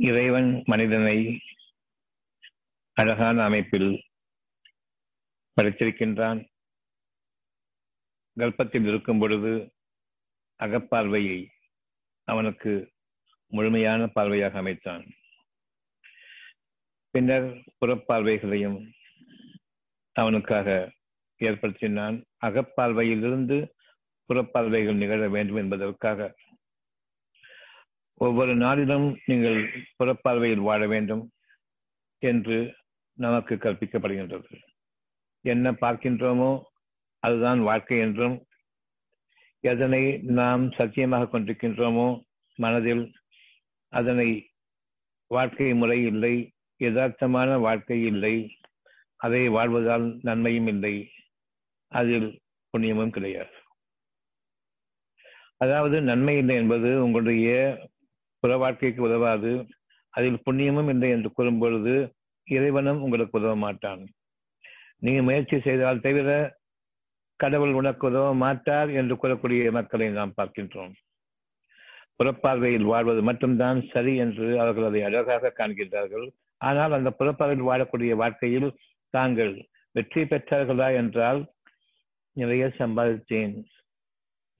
இறைவன் மனிதனை அழகான அமைப்பில் படைத்திருக்கின்றான். கர்ப்பத்தில் இருக்கும் பொழுது அகப்பார்வையை அவனுக்கு முழுமையான பார்வையாக அமைத்தான். பின்னர் புறப்பார்வைகளையும் அவனுக்காக ஏற்படுத்தினான். அகப்பார்வையிலிருந்து புறப்பார்வைகள் நிகழ வேண்டும் என்பதற்காக ஒவ்வொரு நாளிலும் நீங்கள் புறப்பார்வையில் வாழ வேண்டும் என்று நமக்கு கற்பிக்கப்படுகின்றது. என்ன பார்க்கின்றோமோ அதுதான் வாழ்க்கை என்றும் எதனை நாம் சத்தியமாக கொண்டிருக்கின்றோமோ மனதில் அதனை வாழ்க்கை முறை இல்லை யதார்த்தமான வாழ்க்கை இல்லை அதை வாழ்வதால் நன்மையும் இல்லை அதில் புண்ணியமும் கிடையாது. அதாவது நன்மை இல்லை என்பது உங்களுடைய புற வாழ்க்கைக்கு உதவாது. அதில் புண்ணியமும் இல்லை என்று கூறும் பொழுது இறைவனும் உங்களுக்கு உதவ மாட்டான். நீங்க முயற்சி செய்தால் தவிர கடவுள் உனக்கு உதவ மாட்டார் என்று கூறக்கூடிய மக்களை நாம் பார்க்கின்றோம். புறப்பார்வையில் வாழ்வது மட்டும்தான் சரி என்று அவர்கள் அதை அழகாக காண்கின்றார்கள். ஆனால் அந்த புறப்பார்வையில் வாழக்கூடிய வாழ்க்கையில் தாங்கள் வெற்றி பெற்றார்களா என்றால் நிறைய சம்பாதித்தேன்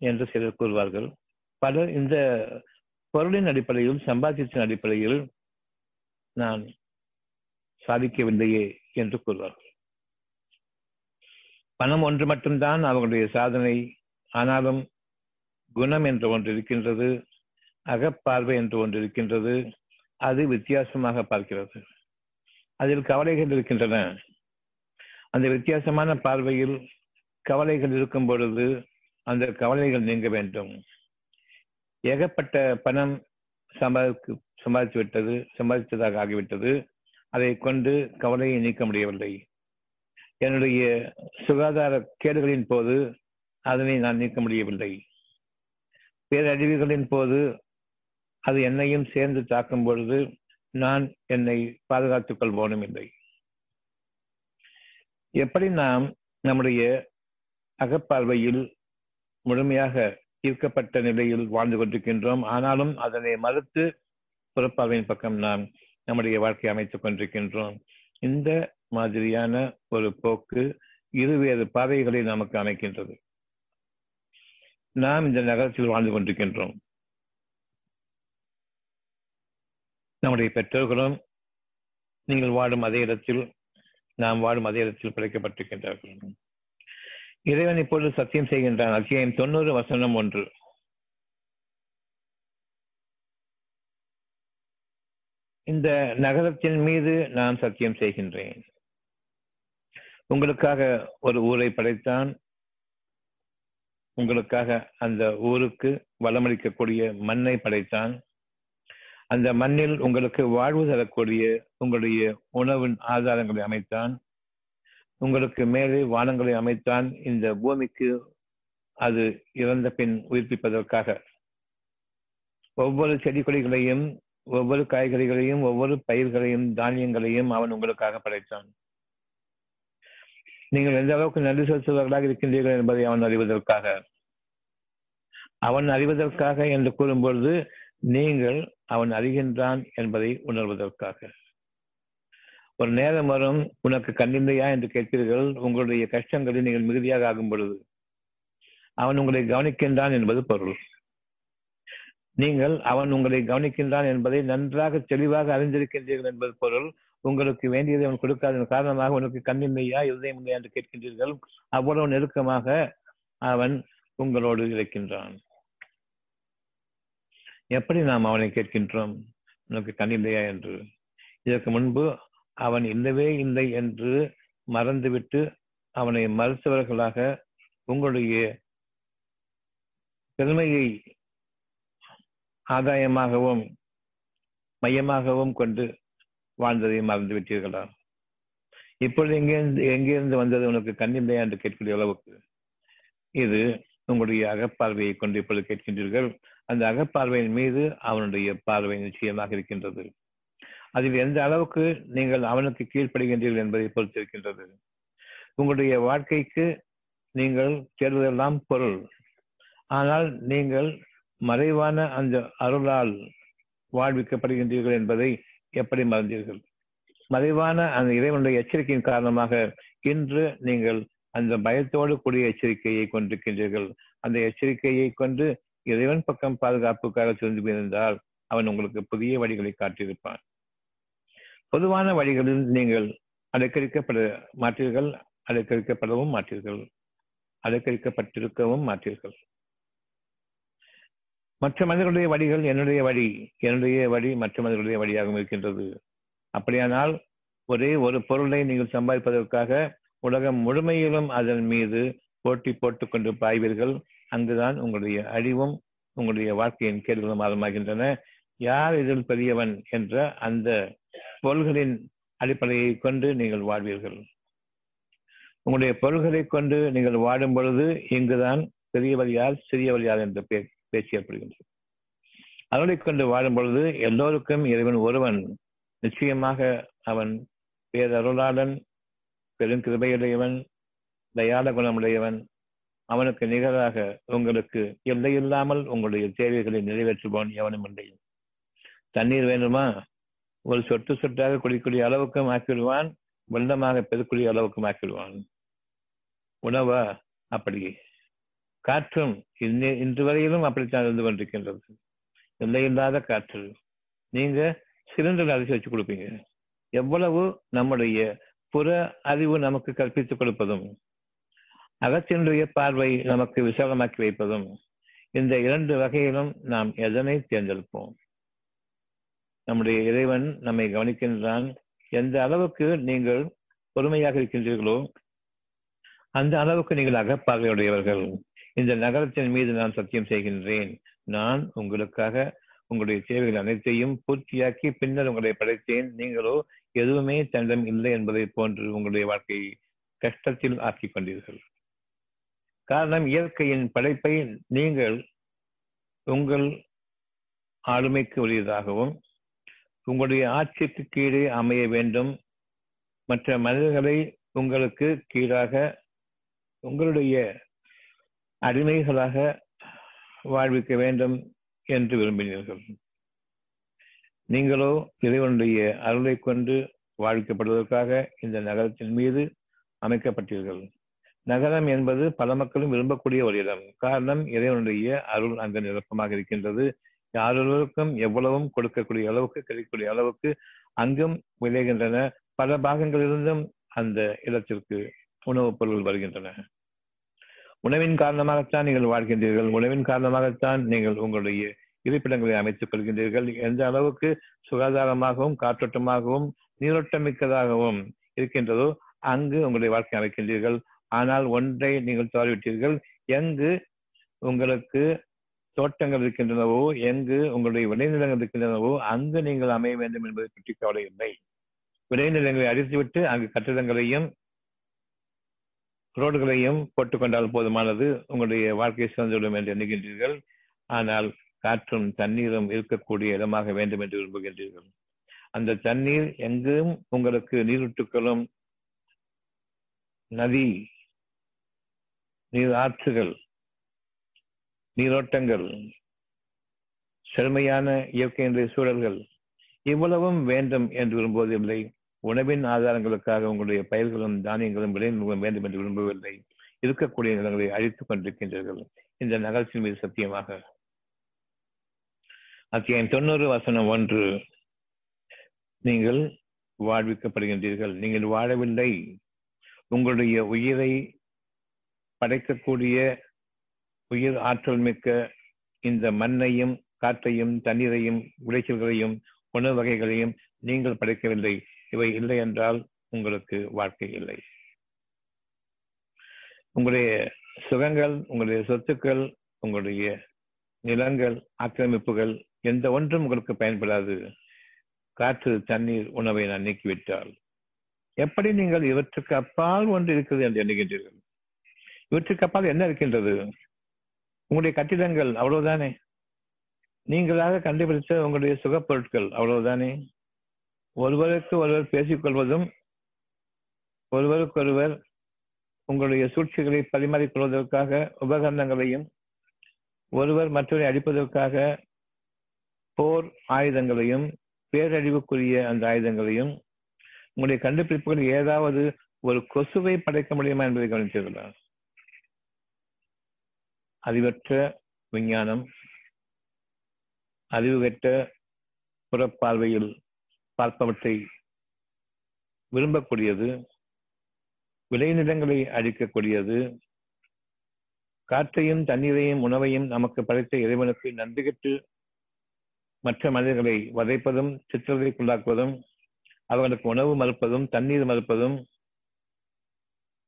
என்று சிலர் கூறுவார்கள். பலர் இந்த பொருளின் அடிப்படையில் சம்பாதிச்சின் அடிப்படையில் நான் சாதிக்கவில்லையே என்று கூறுவார்கள். பணம் ஒன்று மட்டும்தான் அவர்களுடைய சாதனை. ஆனாலும் குணம் என்று ஒன்று இருக்கின்றது அகப்பார்வை என்று ஒன்று இருக்கின்றது அது வித்தியாசமாக பார்க்கிறது. அதில் கவலைகள் இருக்கின்றன. அந்த வித்தியாசமான பார்வையில் கவலைகள் இருக்கும் பொழுது அந்த கவலைகள் நீங்க வேண்டும். ஏகப்பட்ட பணம் சம்பாதிக்கு சம்பாதித்து விட்டது சம்பாதித்ததாக ஆகிவிட்டது. அதை கொண்டு கவலையை நீக்க முடியவில்லை. என்னுடைய சுகாதார கேடுகளின் போது அதனை நான் நீக்க முடியவில்லை. பேரழிவுகளின் போது அது என்னையும் சேர்ந்து தாக்கும் பொழுது நான் என்னை பாதுகாத்துக் கொள்வோனும் இல்லை. எப்படி நாம் நம்முடைய அகப்பார்வையில் முழுமையாக ஈர்க்கப்பட்ட நிலையில் வாழ்ந்து கொண்டிருக்கின்றோம். ஆனாலும் அதனை மறுத்து புறப்பார்வையின் பக்கம் நாம் நம்முடைய வாழ்க்கையை அமைத்துக் கொண்டிருக்கின்றோம். இந்த மாதிரியான ஒரு போக்கு இருவேறு பாதைகளை நமக்கு அமைக்கின்றது. நாம் இந்த நகரத்தில் வாழ்ந்து கொண்டிருக்கின்றோம். நம்முடைய பெற்றோர்களும் நீங்கள் வாழும் அதே இடத்தில் நாம் வாழும் அதே இடத்தில் பிழைக்கப்பட்டிருக்கின்றார்கள். இறைவன் இப்பொழுது சத்தியம் செய்கின்றான். அத்தியாயம் தொண்ணூறு வசனம் ஒன்று. இந்த நகரத்தின் மீது நான் சத்தியம் செய்கின்றேன். உங்களுக்காக ஒரு ஊரை படைத்தான். உங்களுக்காக அந்த ஊருக்கு வளமளிக்கக்கூடிய மண்ணை படைத்தான். அந்த மண்ணில் உங்களுக்கு வாழ்வு தரக்கூடிய உங்களுடைய உணவின் ஆதாரங்களை அமைத்தான். உங்களுக்கு மேலே வானங்களை அமைத்தான் இந்த பூமிக்கு அது இறந்த பின் உயிர்ப்பிப்பதற்காக. ஒவ்வொரு செடி கொடிகளையும் ஒவ்வொரு காய்கறிகளையும் ஒவ்வொரு பயிர்களையும் தானியங்களையும் அவன் உங்களுக்காக படைத்தான். நீங்கள் எந்த அளவுக்கு நன்றி செலுத்துவர்களாக இருக்கின்றீர்கள் என்பதை அவன் அறிவதற்காக. அவன் அறிவதற்காக என்று கூறும்பொழுது நீங்கள் அவன் அறிகின்றான் என்பதை உணர்வதற்காக. ஒரு நேரம் வரும் உனக்கு கண்ணிந்தையா என்று கேட்பீர்கள் உங்களுடைய கஷ்டங்களில் நீங்கள் மிகுதியாக ஆகும் பொழுது அவன் உங்களை கவனிக்கின்றான் என்பது பொருள். நீங்கள் அவன் உங்களை கவனிக்கின்றான் என்பதை நன்றாக தெளிவாக அறிந்திருக்கின்றீர்கள் என்பது பொருள். உங்களுக்கு வேண்டியதை அவன் கொடுக்காதன் காரணமாக உனக்கு கண்ணிமையா இருதயம் இல்லையா என்று கேட்கின்றீர்கள். அவ்வளவு நெருக்கமாக அவன் உங்களோடு இருக்கின்றான். எப்படி நாம் அவனை கேட்கின்றோம்? உனக்கு கண்ணில்லையா என்று. இதற்கு முன்பு அவன் இல்லவே இல்லை என்று மறந்துவிட்டு அவனை மறுத்தவர்களாக உங்களுடைய பெருமையை ஆதாயமாகவும் மையமாகவும் கொண்டு வாழ்ந்ததை மறந்து விட்டீர்களா இப்பொழுது எங்கேருந்து எங்கிருந்து வந்தது உனக்கு கண்ணில்லையா என்று கேட்கக்கூடிய அளவுக்கு? இது உங்களுடைய அகப்பார்வையை கொண்டு இப்பொழுது கேட்கின்றீர்கள். அந்த அகப்பார்வையின் மீது அவனுடைய பார்வை நிச்சயமாக இருக்கின்றது. அதில் எந்த அளவுக்கு நீங்கள் அவனுக்கு கீழ்ப்படுகின்றீர்கள் என்பதை பொறுத்திருக்கின்றது. உங்களுடைய வாழ்க்கைக்கு நீங்கள் தேடுவதெல்லாம் பொருள். ஆனால் நீங்கள் மறைவான அந்த அருளால் வாழ்விக்கப்படுகின்றீர்கள் என்பதை எப்படி மறந்தீர்கள்? மறைவான அந்த இறைவனுடைய எச்சரிக்கையின் காரணமாக இன்று நீங்கள் அந்த பயத்தோடு கூடிய எச்சரிக்கையை கொண்டிருக்கின்றீர்கள். அந்த எச்சரிக்கையை கொண்டு இறைவன் பக்கம் பாதுகாப்புக்காக திரும்பியிருந்தால் அவன் உங்களுக்கு புதிய வழிகளை காட்டியிருப்பான். பொதுவான வழிகளில் நீங்கள் அலக்கரிக்கப்பட மாட்டீர்கள் அலக்கரிக்கப்படவும் மாட்டீர்கள் அலக்கரிக்கப்பட்டிருக்கவும் மாட்டீர்கள். மற்ற மனிதர்களுடைய வழிகள் என்னுடைய வழி என்னுடைய வழி மற்ற மனிதர்களுடைய வழியாகவும் இருக்கின்றது. அப்படியானால் ஒரே ஒரு பொருளை நீங்கள் சம்பாதிப்பதற்காக உலகம் முழுமையிலும் அதன் மீது போட்டி போட்டுக் கொண்டு பாய்வீர்கள். அங்குதான் உங்களுடைய அழிவும் உங்களுடைய வாழ்க்கையின் கேள்விகளும் ஆரம்பமாகின்றன யார் இதில் பெரியவன் என்ற அந்த பொருள்களின் அடிப்படையை கொண்டு நீங்கள் வாழ்வீர்கள். உங்களுடைய பொருள்களை கொண்டு நீங்கள் வாடும் பொழுது இங்குதான் பெரியவர் யார் சிறியவர் யார் என்ற பே பேச்சு ஏற்படுகின்றது. அவர்களை கொண்டு வாழும் பொழுது எல்லோருக்கும் இறைவன் ஒருவன். நிச்சயமாக அவன் பேரருளாளன் பெருங்கிருபையுடையவன் தயால குணமுடையவன். அவனுக்கு நிகராக உங்களுக்கு எல்லையில்லாமல் உங்களுடைய தேவைகளை நிறைவேற்றுபவன் எவனும் இல்லை. தண்ணீர் வேண்டுமா? ஒரு சொட்டு சொட்டாக குடிக்கூடிய அளவுக்கும் ஆக்கிவிடுவான் வெள்ளமாக பெருக்கூடிய அளவுக்கும் ஆக்கிவிடுவான் உணவா அப்படி. காற்றும் இன்று வரையிலும் அப்படித்தான் இருந்து கொண்டிருக்கின்றது. எல்லையில்லாத காற்று. நீங்க சிலிண்டர் அரிசி வச்சு கொடுப்பீங்க. எவ்வளவு நம்முடைய புற அறிவு நமக்கு கற்பித்துக் கொடுப்பதும் அகத்தினுடைய பார்வை நமக்கு விசாலமாக்கி வைப்பதும் இந்த இரண்டு வகையிலும் நாம் எதனை தேர்ந்தெடுப்போம்? நம்முடைய இறைவன் நம்மை கவனிக்கின்றான். எந்த அளவுக்கு நீங்கள் பொறுமையாக இருக்கின்றீர்களோ அந்த அளவுக்கு நீங்கள் அகப்பார்வையுடையவர்கள் இந்த நகரத்தின் மீது நான் சத்தியம் செய்கின்றேன். நான் உங்களுக்காக உங்களுடைய தேவைகள் அனைத்தையும் பூர்த்தியாக்கி பின்னர் உங்களை படைத்தேன். நீங்களோ எதுவுமே தன்னிடம் இல்லை என்பதை போன்று உங்களுடைய வாழ்க்கையை கஷ்டத்தில் ஆக்கி கொண்டீர்கள். காரணம் இயற்கையின் படைப்பை நீங்கள் உங்கள் ஆளுமைக்கு உரியதாகவும் உங்களுடைய ஆட்சிக்கு கீழே அமைய வேண்டும். மற்ற மனிதர்களை உங்களுக்கு கீழாக உங்களுடைய அடிமைகளாக வாழ்விக்க வேண்டும் என்று விரும்பினீர்கள். நீங்களோ இறைவனுடைய அருளை கொண்டு வாழ்விக்கப்படுவதற்காக இந்த நகரத்தின் மீது அமைக்கப்பட்டீர்கள். நகரம் என்பது பல மக்களும் விரும்பக்கூடிய ஒரு இடம். காரணம் இறைவனுடைய அருள் அங்கு நிரப்பமாக இருக்கின்றது. யாரொருவருக்கும் எவ்வளவும் கொடுக்கக்கூடிய அளவுக்கு கிடைக்கக்கூடிய அளவுக்கு அங்கும் விளைகின்றன. பல பாகங்களிலிருந்தும் அந்த இடத்திற்கு உணவுப் பொருள் வருகின்றன. உணவின் காரணமாகத்தான் நீங்கள் வாழ்கின்றீர்கள். உணவின் காரணமாகத்தான் நீங்கள் உங்களுடைய இருப்பிடங்களை அமைத்துக் கொள்கின்றீர்கள். எந்த அளவுக்கு சுகாதாரமாகவும் காற்றோட்டமாகவும் நீரோட்டமிக்கதாகவும் இருக்கின்றதோ அங்கு உங்களுடைய வாழ்க்கை அமைக்கின்றீர்கள். ஆனால் ஒன்றை நீங்கள் தவறிவிட்டீர்கள். எங்கு உங்களுக்கு தோட்டங்கள் இருக்கின்றனவோ எங்கு உங்களுடைய விளைநிலங்கள் இருக்கின்றனவோ அங்கு நீங்கள் அமைய வேண்டும் என்பதை பற்றி கவலை இல்லை. விளைநிலங்களை அழித்துவிட்டு அங்கு கட்டிடங்களையும் ரோடுகளையும் போட்டுக்கொண்டால் போதுமானது உங்களுடைய வாழ்க்கை சிறந்துவிடும் என்று எண்ணுகின்றீர்கள். ஆனால் காற்றும் தண்ணீரும் இருக்கக்கூடிய இடமாக வேண்டும் என்று விரும்புகின்றீர்கள். அந்த தண்ணீர் எங்கும் உங்களுக்கு நீரூற்றுக்களும் நதி நீர் ஆற்றுகள் நீரோட்டங்கள் செழுமையான இயற்கையினுடைய சூழல்கள் இவ்வளவும் வேண்டும் என்று விரும்புவதில்லை உணவின் ஆதாரங்களுக்காக உங்களுடைய பயிர்களும் தானியங்களும் விளைநிலங்களும் வேண்டும் என்று விரும்பவில்லை. இருக்கக்கூடிய நிலங்களை அழித்துக் கொண்டிருக்கின்றீர்கள். இந்த நகரத்தின் மீது சத்தியமாக. அத்தியாயம் தொண்ணூறு வசனம் ஒன்று. நீங்கள் வாழ்விக்கப்படுகின்றீர்கள். நீங்கள் வாழவில்லை. உங்களுடைய உயிரை படைக்கக்கூடிய உயிர் ஆற்றல் மிக்க இந்த மண்ணையும் காற்றையும் தண்ணீரையும் விளைச்சல்களையும் உணவு வகைகளையும் நீங்கள் படைக்கவில்லை. இவை இல்லை என்றால் உங்களுக்கு வாழ்க்கை இல்லை. உங்களுடைய சுகங்கள் உங்களுடைய சொத்துக்கள் உங்களுடைய நிலங்கள் ஆக்கிரமிப்புகள் எந்த ஒன்றும் உங்களுக்கு பயன்படாது. காற்று தண்ணீர் உணவை நான் நீக்கிவிட்டால். எப்படி நீங்கள் இவற்றுக்கு அப்பால் ஒன்று இருக்கிறது என்று எண்ணுகின்றீர்கள்? இவற்றுக்கு அப்பால் என்ன இருக்கின்றது? உங்களுடைய கட்டிடங்கள் அவ்வளவுதானே? நீங்களாக கண்டுபிடித்த உங்களுடைய சுகப்பொருட்கள் அவ்வளவுதானே? ஒருவருக்கு ஒருவர் பேசிக்கொள்வதும் ஒருவருக்கொருவர் உங்களுடைய சூழ்ச்சிகளை பரிமாறிக்கொள்வதற்காக உபகரணங்களையும் ஒருவர் மற்றவரை அடிப்பதற்காக போர் ஆயுதங்களையும் பேரழிவுக்குரிய அந்த ஆயுதங்களையும் உங்களுடைய கண்டுபிடிப்புகள் ஏதாவது ஒரு கொசுவை படைக்க முடியுமா என்பதை கவனித்தீர்களா? அறிவற்ற விஞ்ஞானம் அறிவு புறப்பார்வையில் பார்ப்பவற்றை விரும்பக்கூடியது விளைநிலங்களை அழிக்கக்கூடியது காற்றையும் தண்ணீரையும் உணவையும் நமக்கு படைத்த இறைவனுக்கு நன்றி கெட்டு மற்ற மனிதர்களை வதைப்பதும் சித்திரதைக்குள்ளாக்குவதும் அவர்களுக்கு உணவு மறுப்பதும் தண்ணீர் மறுப்பதும்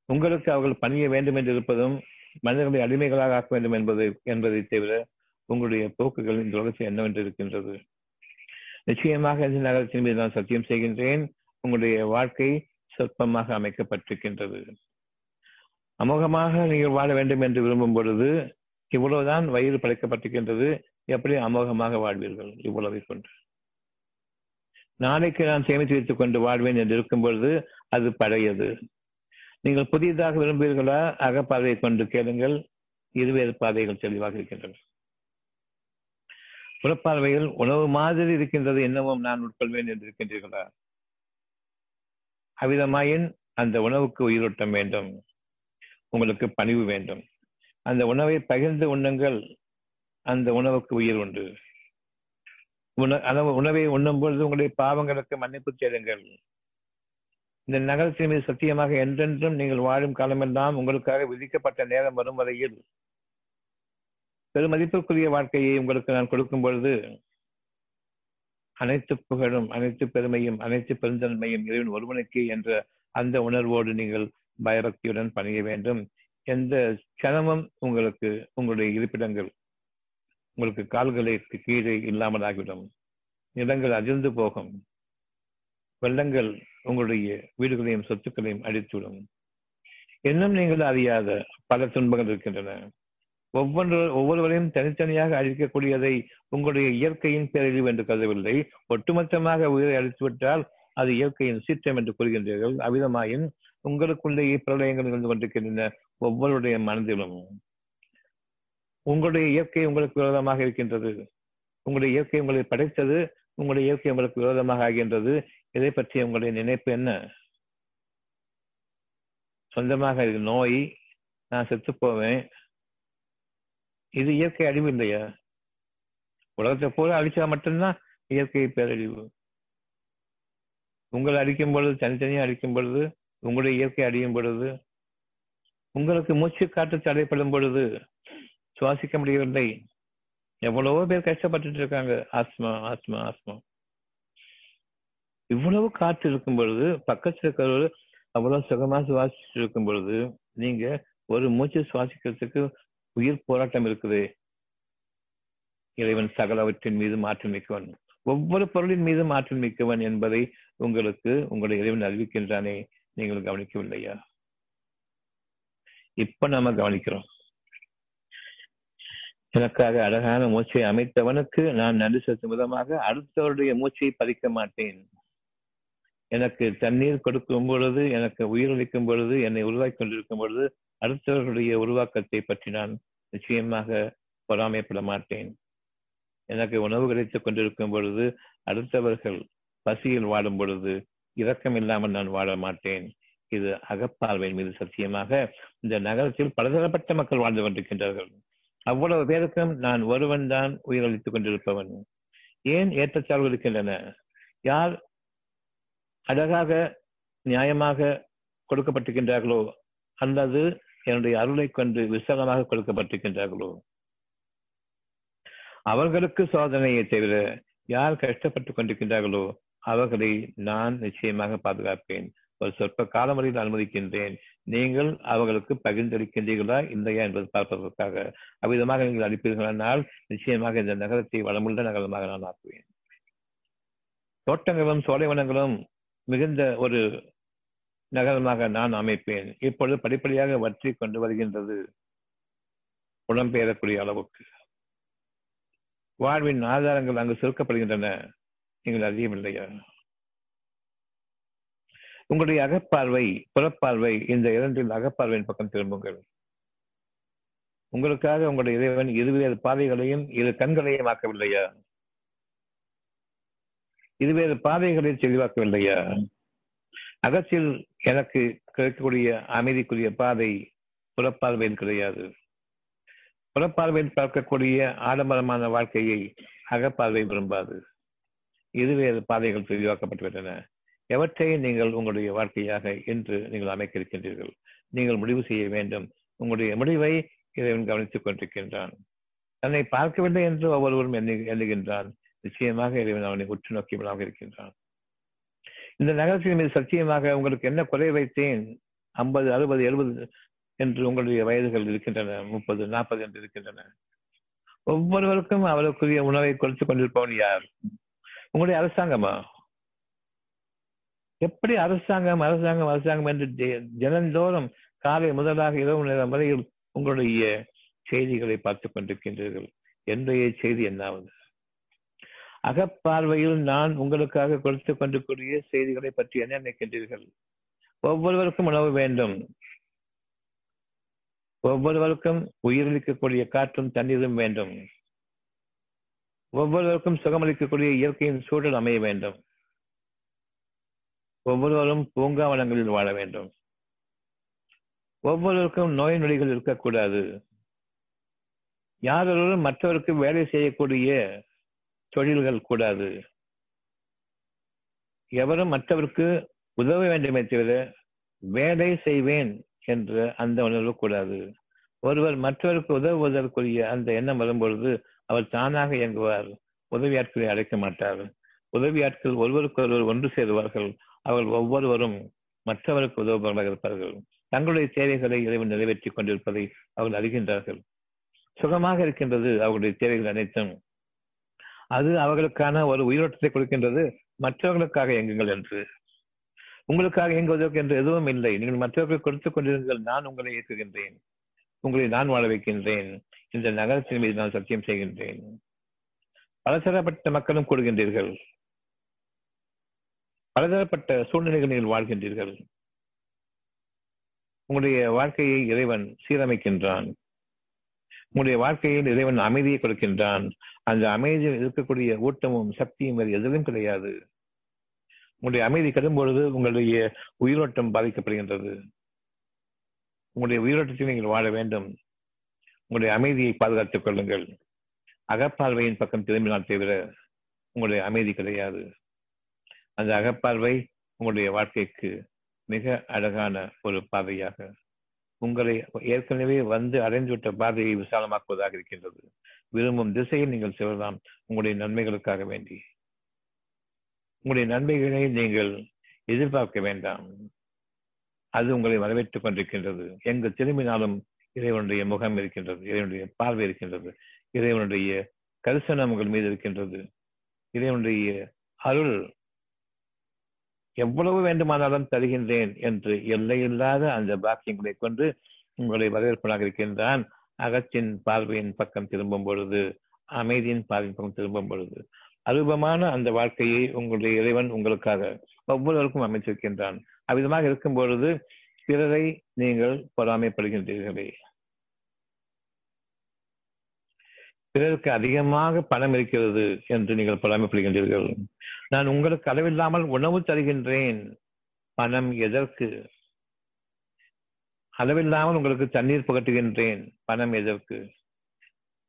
உங்களுக்கு அவர்கள் பணிய வேண்டும் என்று இருப்பதும் மனிதர்களை அடிமைகளாக ஆக்க வேண்டும் என்பது என்பதை தவிர உங்களுடைய போக்குகள் இந்த உலகத்தில் என்னவென்று இருக்கின்றது. நிச்சயமாக இந்த நகரத்தின் மீது நான் சத்தியம் செய்கின்றேன். உங்களுடைய வாழ்க்கை சொற்பமாக அமைக்கப்பட்டிருக்கின்றது. அமோகமாக நீங்கள் வாழ வேண்டும் என்று விரும்பும் பொழுது இவ்வளவுதான் வயிறு படைக்கப்பட்டிருக்கின்றது. எப்படி அமோகமாக வாழ்வீர்கள்? இவ்வளவை கொண்டு. நாளைக்கு நான் சேமித்து வைத்துக் கொண்டு வாழ்வேன் என்று இருக்கும் பொழுது அது பழையது. நீங்கள் புதியதாக விரும்புவீர்களா? அகப்பாதையை கொண்டு கேளுங்கள். இருவேறு பாதைகள் தெளிவாக இருக்கின்றன. புறப்பார்வையில் உணவு மாதிரி இருக்கின்றது என்னவும் நான் உட்கொள்வேன் என்று இருக்கின்றீர்களா? அவ்விதமாயின் அந்த உணவுக்கு உயிரோட்டம் வேண்டும். உங்களுக்கு பணிவு வேண்டும். அந்த உணவை பகிர்ந்து உண்ணுங்கள். அந்த உணவுக்கு உயிர் உண்டு. உணவு உணவை உண்ணும் பொழுது உங்களுடைய பாவங்களுக்கு மன்னிப்பு தேடுங்கள். இந்த நகரத்தின் மீது சத்தியமாக என்றென்றும் நீங்கள் வாழும் காலமெல்லாம் உங்களுக்காக விதிக்கப்பட்ட நேரம் வரும் வரையில். பெருமதிப்பிற்குரிய வாழ்க்கையை உங்களுக்கு நான் கொடுக்கும் பொழுது அனைத்து புகழும் அனைத்து பெருமையும் அனைத்து பெருந்தன்மையும் இறைவன் ஒருவனுக்கு என்ற அந்த உணர்வோடு நீங்கள் பயபக்தியுடன் பணிய வேண்டும். எந்த கணமும் உங்களுக்கு உங்களுடைய இருப்பிடங்கள் உங்களுக்கு கால்களுக்கு கீழே இல்லாமல் ஆகிவிடும் நிலங்கள் அதிர்ந்து போகும். வெள்ளங்கள் உங்களுடைய வீடுகளையும் சொத்துக்களையும் அடித்துவிடும் இன்னும் நீங்கள் அறியாத பல துன்பங்கள் இருக்கின்றன. ஒவ்வொன்று ஒவ்வொருவரையும் தனித்தனியாக அழிக்கக்கூடியதை உங்களுடைய இயற்கையின் பேரழிவு என்று கருதவில்லை. ஒட்டுமொத்தமாக உயிரை அழித்துவிட்டால் அது இயற்கையின் சீற்றம் என்று கூறுகின்றீர்கள். அவ்விதமாயின் உங்களுக்குள்ளேயே பிரளயங்கள் நிகழ்ந்து கொண்டிருக்கின்றன ஒவ்வொருடைய மனதிலும். உங்களுடைய இயற்கை உங்களுக்கு விரோதமாக இருக்கின்றது. உங்களுடைய இயற்கை உங்களை படைத்தது உங்களுடைய இயற்கை உங்களுக்கு விரோதமாக ஆகின்றது. இதை பற்றி உங்களுடைய நினைப்பு என்ன? சொந்தமாக இது நோய் நான் செத்து போவேன். இது இயற்கை அழிவு இல்லையா? உலகத்தை போல அழிச்சா மட்டும்தான் இயற்கை பேரழிவு. உங்களை அடிக்கும் பொழுது தனித்தனியாக அடிக்கும் பொழுது உங்களுடைய இயற்கை அடியும் பொழுது உங்களுக்கு மூச்சு காற்று தடைப்படும் பொழுது சுவாசிக்க முடியவில்லை. எவ்வளவோ பேர் கஷ்டப்பட்டுட்டு இருக்காங்க. Asthma asthma asthma. இவ்வளவு காற்று இருக்கும் பொழுது பக்கத்தில் இருக்கிறவர் அவ்வளவு சுகமா சுவாசிச்சு இருக்கும் பொழுது நீங்க ஒரு மூச்சு சுவாசிக்கிறதுக்கு உயிர் போராட்டம் இருக்குது. இறைவன் சகலவற்றின் மீது மாற்றம் மிக்கவன். ஒவ்வொரு பொருளின் மீது மாற்றம் மிக்கவன் என்பதை உங்களுக்கு உங்களுடைய இறைவன் அறிவிக்கின்றானே. நீங்கள் கவனிக்கவில்லையா? இப்ப நாம கவனிக்கிறோம். எனக்காக அழகான மூச்சை அமைத்தவனுக்கு நான் நன்றி செலுத்தும் விதமாக அடுத்தவருடைய மூச்சை பறிக்க மாட்டேன். எனக்கு தண்ணீர் கொடுக்கும் பொழுது எனக்கு உயிரளிக்கும் பொழுது என்னை உருவாக்கி கொண்டிருக்கும் பொழுது அடுத்தவர்களுடைய உருவாக்கத்தை பற்றி நான் நிச்சயமாக பொறாமைப்பட மாட்டேன். எனக்கு உணவு கிடைத்துக் கொண்டிருக்கும் பொழுது அடுத்தவர்கள் பசியில் வாடும் பொழுது இரக்கம் இல்லாமல் நான் வாழ மாட்டேன். இது அகப்பார்வையின் மீது சத்தியமாக இந்த நகரத்தில் பலதரப்பட்ட மக்கள் வாழ்ந்து கொண்டிருக்கின்றார்கள். அவ்வளவு பேருக்கும் நான் ஒருவன் தான் உயிரளித்துக் கொண்டிருப்பவன். ஏன் ஏற்றத்தாழ்வு இருக்கின்றன? யார் அழகாக நியாயமாக கொடுக்கப்பட்டிருக்கின்றார்களோ? அல்லது என்னுடைய அருளை கொண்டு விசாலமாக கொடுக்கப்பட்டிருக்கின்றார்களோ? அவர்களுக்கு சோதனையை தவிர யார் கஷ்டப்பட்டுக் கொண்டிருக்கின்றார்களோ அவர்களை நான் நிச்சயமாக பாதுகாப்பேன். ஒரு சொற்ப காலம் வரையில் அனுமதிக்கின்றேன். நீங்கள் அவர்களுக்கு பகிர்ந்தளிக்கின்றீர்களா இல்லையா என்பது பார்ப்பதற்காக அவ்விதமாக நீங்கள் அளிப்பீர்களானால் நிச்சயமாக இந்த நகரத்தை வளமுள்ள நகரமாக நான் ஆக்குவேன். தோட்டங்களும் சோலைவனங்களும் மிகுந்த ஒரு நகரமாக நான் அமைப்பேன். இப்பொழுது படிப்படியாக வற்றி கொண்டு வருகின்றது புலம்பெயரக்கூடிய அளவுக்கு. வாழ்வின் ஆதாரங்கள் அங்கு சுருக்கப்படுகின்றன நீங்கள் அறியவில்லையா? உங்களுடைய அகப்பார்வை புறப்பார்வை இந்த இரண்டில் அகப்பார்வையின் பக்கம் திரும்புங்கள். உங்களுக்காக உங்களுடைய இறைவன் இருவேறு பாதைகளையும் இரு கண்களையும் ஆக்கவில்லையா? இதுவே பாதைகளை தெளிவாக்கவில்லையா அகத்தில் எனக்கு கிடைக்கக்கூடிய அமைதிக்குரிய பாதை புறப்பார்வையில் கிடையாது. புறப்பார்வையில் பார்க்கக்கூடிய ஆடம்பரமான வாழ்க்கையை அகப்பார்வை விரும்பாது. இருவேறு பாதைகள் தெளிவாக்கப்பட்டுவிட்டன எவற்றை நீங்கள் உங்களுடைய வாழ்க்கையாக இன்று நீங்கள் அமைக்க இருக்கின்றீர்கள் நீங்கள் முடிவு செய்ய வேண்டும். உங்களுடைய முடிவை இறைவன் கவனித்துக் கொண்டிருக்கின்றான். தன்னை பார்க்கவில்லை என்று ஒவ்வொருவரும் எண்ணு எண்ணுகின்றான். நிச்சயமாக இறைவன் அவனை உற்று நோக்கியவனாக இருக்கின்றான். இந்த நகரத்தின் மீது சத்தியமாக உங்களுக்கு என்ன குறை வைத்தேன்? ஐம்பது அறுபது எழுபது என்று உங்களுடைய வயதுகள் இருக்கின்றன முப்பது நாற்பது என்று இருக்கின்றன. ஒவ்வொருவருக்கும் அவருக்குரிய உணவை கொடுத்து கொண்டிருப்பவன் யார்? உங்களுடைய அரசாங்கமா? எப்படி அரசாங்கம் அரசாங்கம் அரசாங்கம் என்று ஜனந்தோறும் காலை முதலாக இரவு நேரம் வரையில் உங்களுடைய செய்திகளை பார்த்துக் கொண்டிருக்கின்றீர்கள். என்னுடைய செய்தி என்னாவது? அகப்பார்வையில் நான் உங்களுக்காக கொடுத்துக் கொண்டிருக்கூடிய செய்திகளை பற்றி என்ன நினைக்கின்றீர்கள்? ஒவ்வொருவருக்கும் உணவு வேண்டும். ஒவ்வொருவருக்கும் உயிரிழக்கக்கூடிய காற்றும் தண்ணீரும் வேண்டும். ஒவ்வொருவருக்கும் சுகமளிக்கக்கூடிய இயற்கையின் சூழல் அமைய வேண்டும். ஒவ்வொருவரும் பூங்காவனங்களில் வாழ வேண்டும். ஒவ்வொருவருக்கும் நோய் நொடிகள் இருக்கக்கூடாது. யாரொருவரும் மற்றவருக்கு வேலை செய்யக்கூடிய தொழில்கள் கூடாது. எவரும் மற்றவருக்கு உதவ வேண்டுமே தவிர வேலை செய்வேன் என்ற அந்த உணர்வு கூடாது. ஒருவர் மற்றவருக்கு உதவுவதற்குரிய அந்த எண்ணம் வரும்பொழுது அவர் தானாக இயங்குவார். உதவியாட்களை அழைக்க மாட்டார். உதவியாட்கள் ஒருவருக்கொருவர் ஒன்று சேருவார்கள். அவர்கள் ஒவ்வொருவரும் மற்றவருக்கு உதவுபவர்களாக இருப்பார்கள். தங்களுடைய தேவைகளை இறைவன் நிறைவேற்றிக் கொண்டிருப்பதை அவர்கள் அறிகின்றார்கள். சுகமாக இருக்கின்றது அவர்களுடைய தேவைகள் அனைத்தும். அது அவர்களுக்கான ஒரு உயிரோட்டத்தை கொடுக்கின்றது. மற்றவர்களுக்காக இயங்குங்கள் என்று. உங்களுக்காக இயங்குவதற்கு என்று எதுவும் இல்லை. நீங்கள் மற்றவர்கள் கொடுத்துக் கொண்டிருங்கள். நான் உங்களை இயக்குகின்றேன் உங்களை நான் வாழ வைக்கின்றேன். இந்த நகரத்தின் மீது நான் சத்தியம் செய்கின்றேன். பலதரப்பட்ட மக்களும் கூடுகின்றீர்கள். பலதரப்பட்ட சூழ்நிலைகள் நீங்கள் வாழ்கின்றீர்கள். உங்களுடைய வாழ்க்கையை இறைவன் சீரமைக்கின்றான். உங்களுடைய வாழ்க்கையில் இறைவன் அமைதியை கொடுக்கின்றான். அந்த அமைதியில் இருக்கக்கூடிய ஊட்டமும் சக்தியும் வேறு எதிலும் கிடையாது. உங்களுடைய அமைதி கடும் பொழுது உங்களுடைய உயிரோட்டம் பாதிக்கப்படுகின்றது. உங்களுடைய உயிரோட்டத்தை நீங்கள் வாழ வேண்டும். உங்களுடைய அமைதியை பாதுகாத்துக் கொள்ளுங்கள். அகப்பார்வையின் பக்கம் திரும்பினால் தவிர உங்களுடைய அமைதி கிடையாது. அந்த அகப்பார்வை உங்களுடைய வாழ்க்கைக்கு மிக அழகான ஒரு பாதையாக உங்களை ஏற்கனவே வந்து அடைந்துவிட்ட பாதையை விசாலமாக்குவதாக இருக்கின்றது. விரும்பும் திசையில் நீங்கள் செல்லலாம். உங்களுடைய நன்மைகளுக்காக வேண்டி. உங்களுடைய நன்மைகளை நீங்கள் எதிர்பார்க்க வேண்டாம். அது உங்களை வரவேற்றுக் கொண்டிருக்கின்றது. எங்கு திரும்பினாலும் இறைவனுடைய முகம் இருக்கின்றது. இறைவனுடைய பார்வை இருக்கின்றது. இறைவனுடைய கரிசனம் உங்கள் மீது இருக்கின்றது. இறைவனுடைய அருள் எவ்வளவு வேண்டுமானாலும் தருகின்றேன் என்று எல்லையில்லாத அந்த பாக்கியங்களை கொண்டு உங்களை வரவேற்பனாக இருக்கின்றான். அகத்தின் பார்வையின் பக்கம் திரும்பும் பொழுது அமைதியின் பார்வையின் பக்கம் திரும்பும் பொழுது அருபமான அந்த வாழ்க்கையை உங்களுடைய இறைவன் உங்களுக்காக ஒவ்வொருவருக்கும் அமைச்சிருக்கின்றான் அவ்விதமாக இருக்கும் பொழுது பிறரை நீங்கள் பொறாமைப்படுகின்றீர்களே. பிறருக்கு அதிகமாக பணம் இருக்கிறது என்று நீங்கள் பொறாமைப்படுகின்றீர்கள். நான் உங்களுக்கு அளவில்லாமல் உணவு தருகின்றேன். பணம் எதற்கு? அளவில்லாமல் உங்களுக்கு தண்ணீர் புகட்டுகின்றேன். பணம் எதற்கு?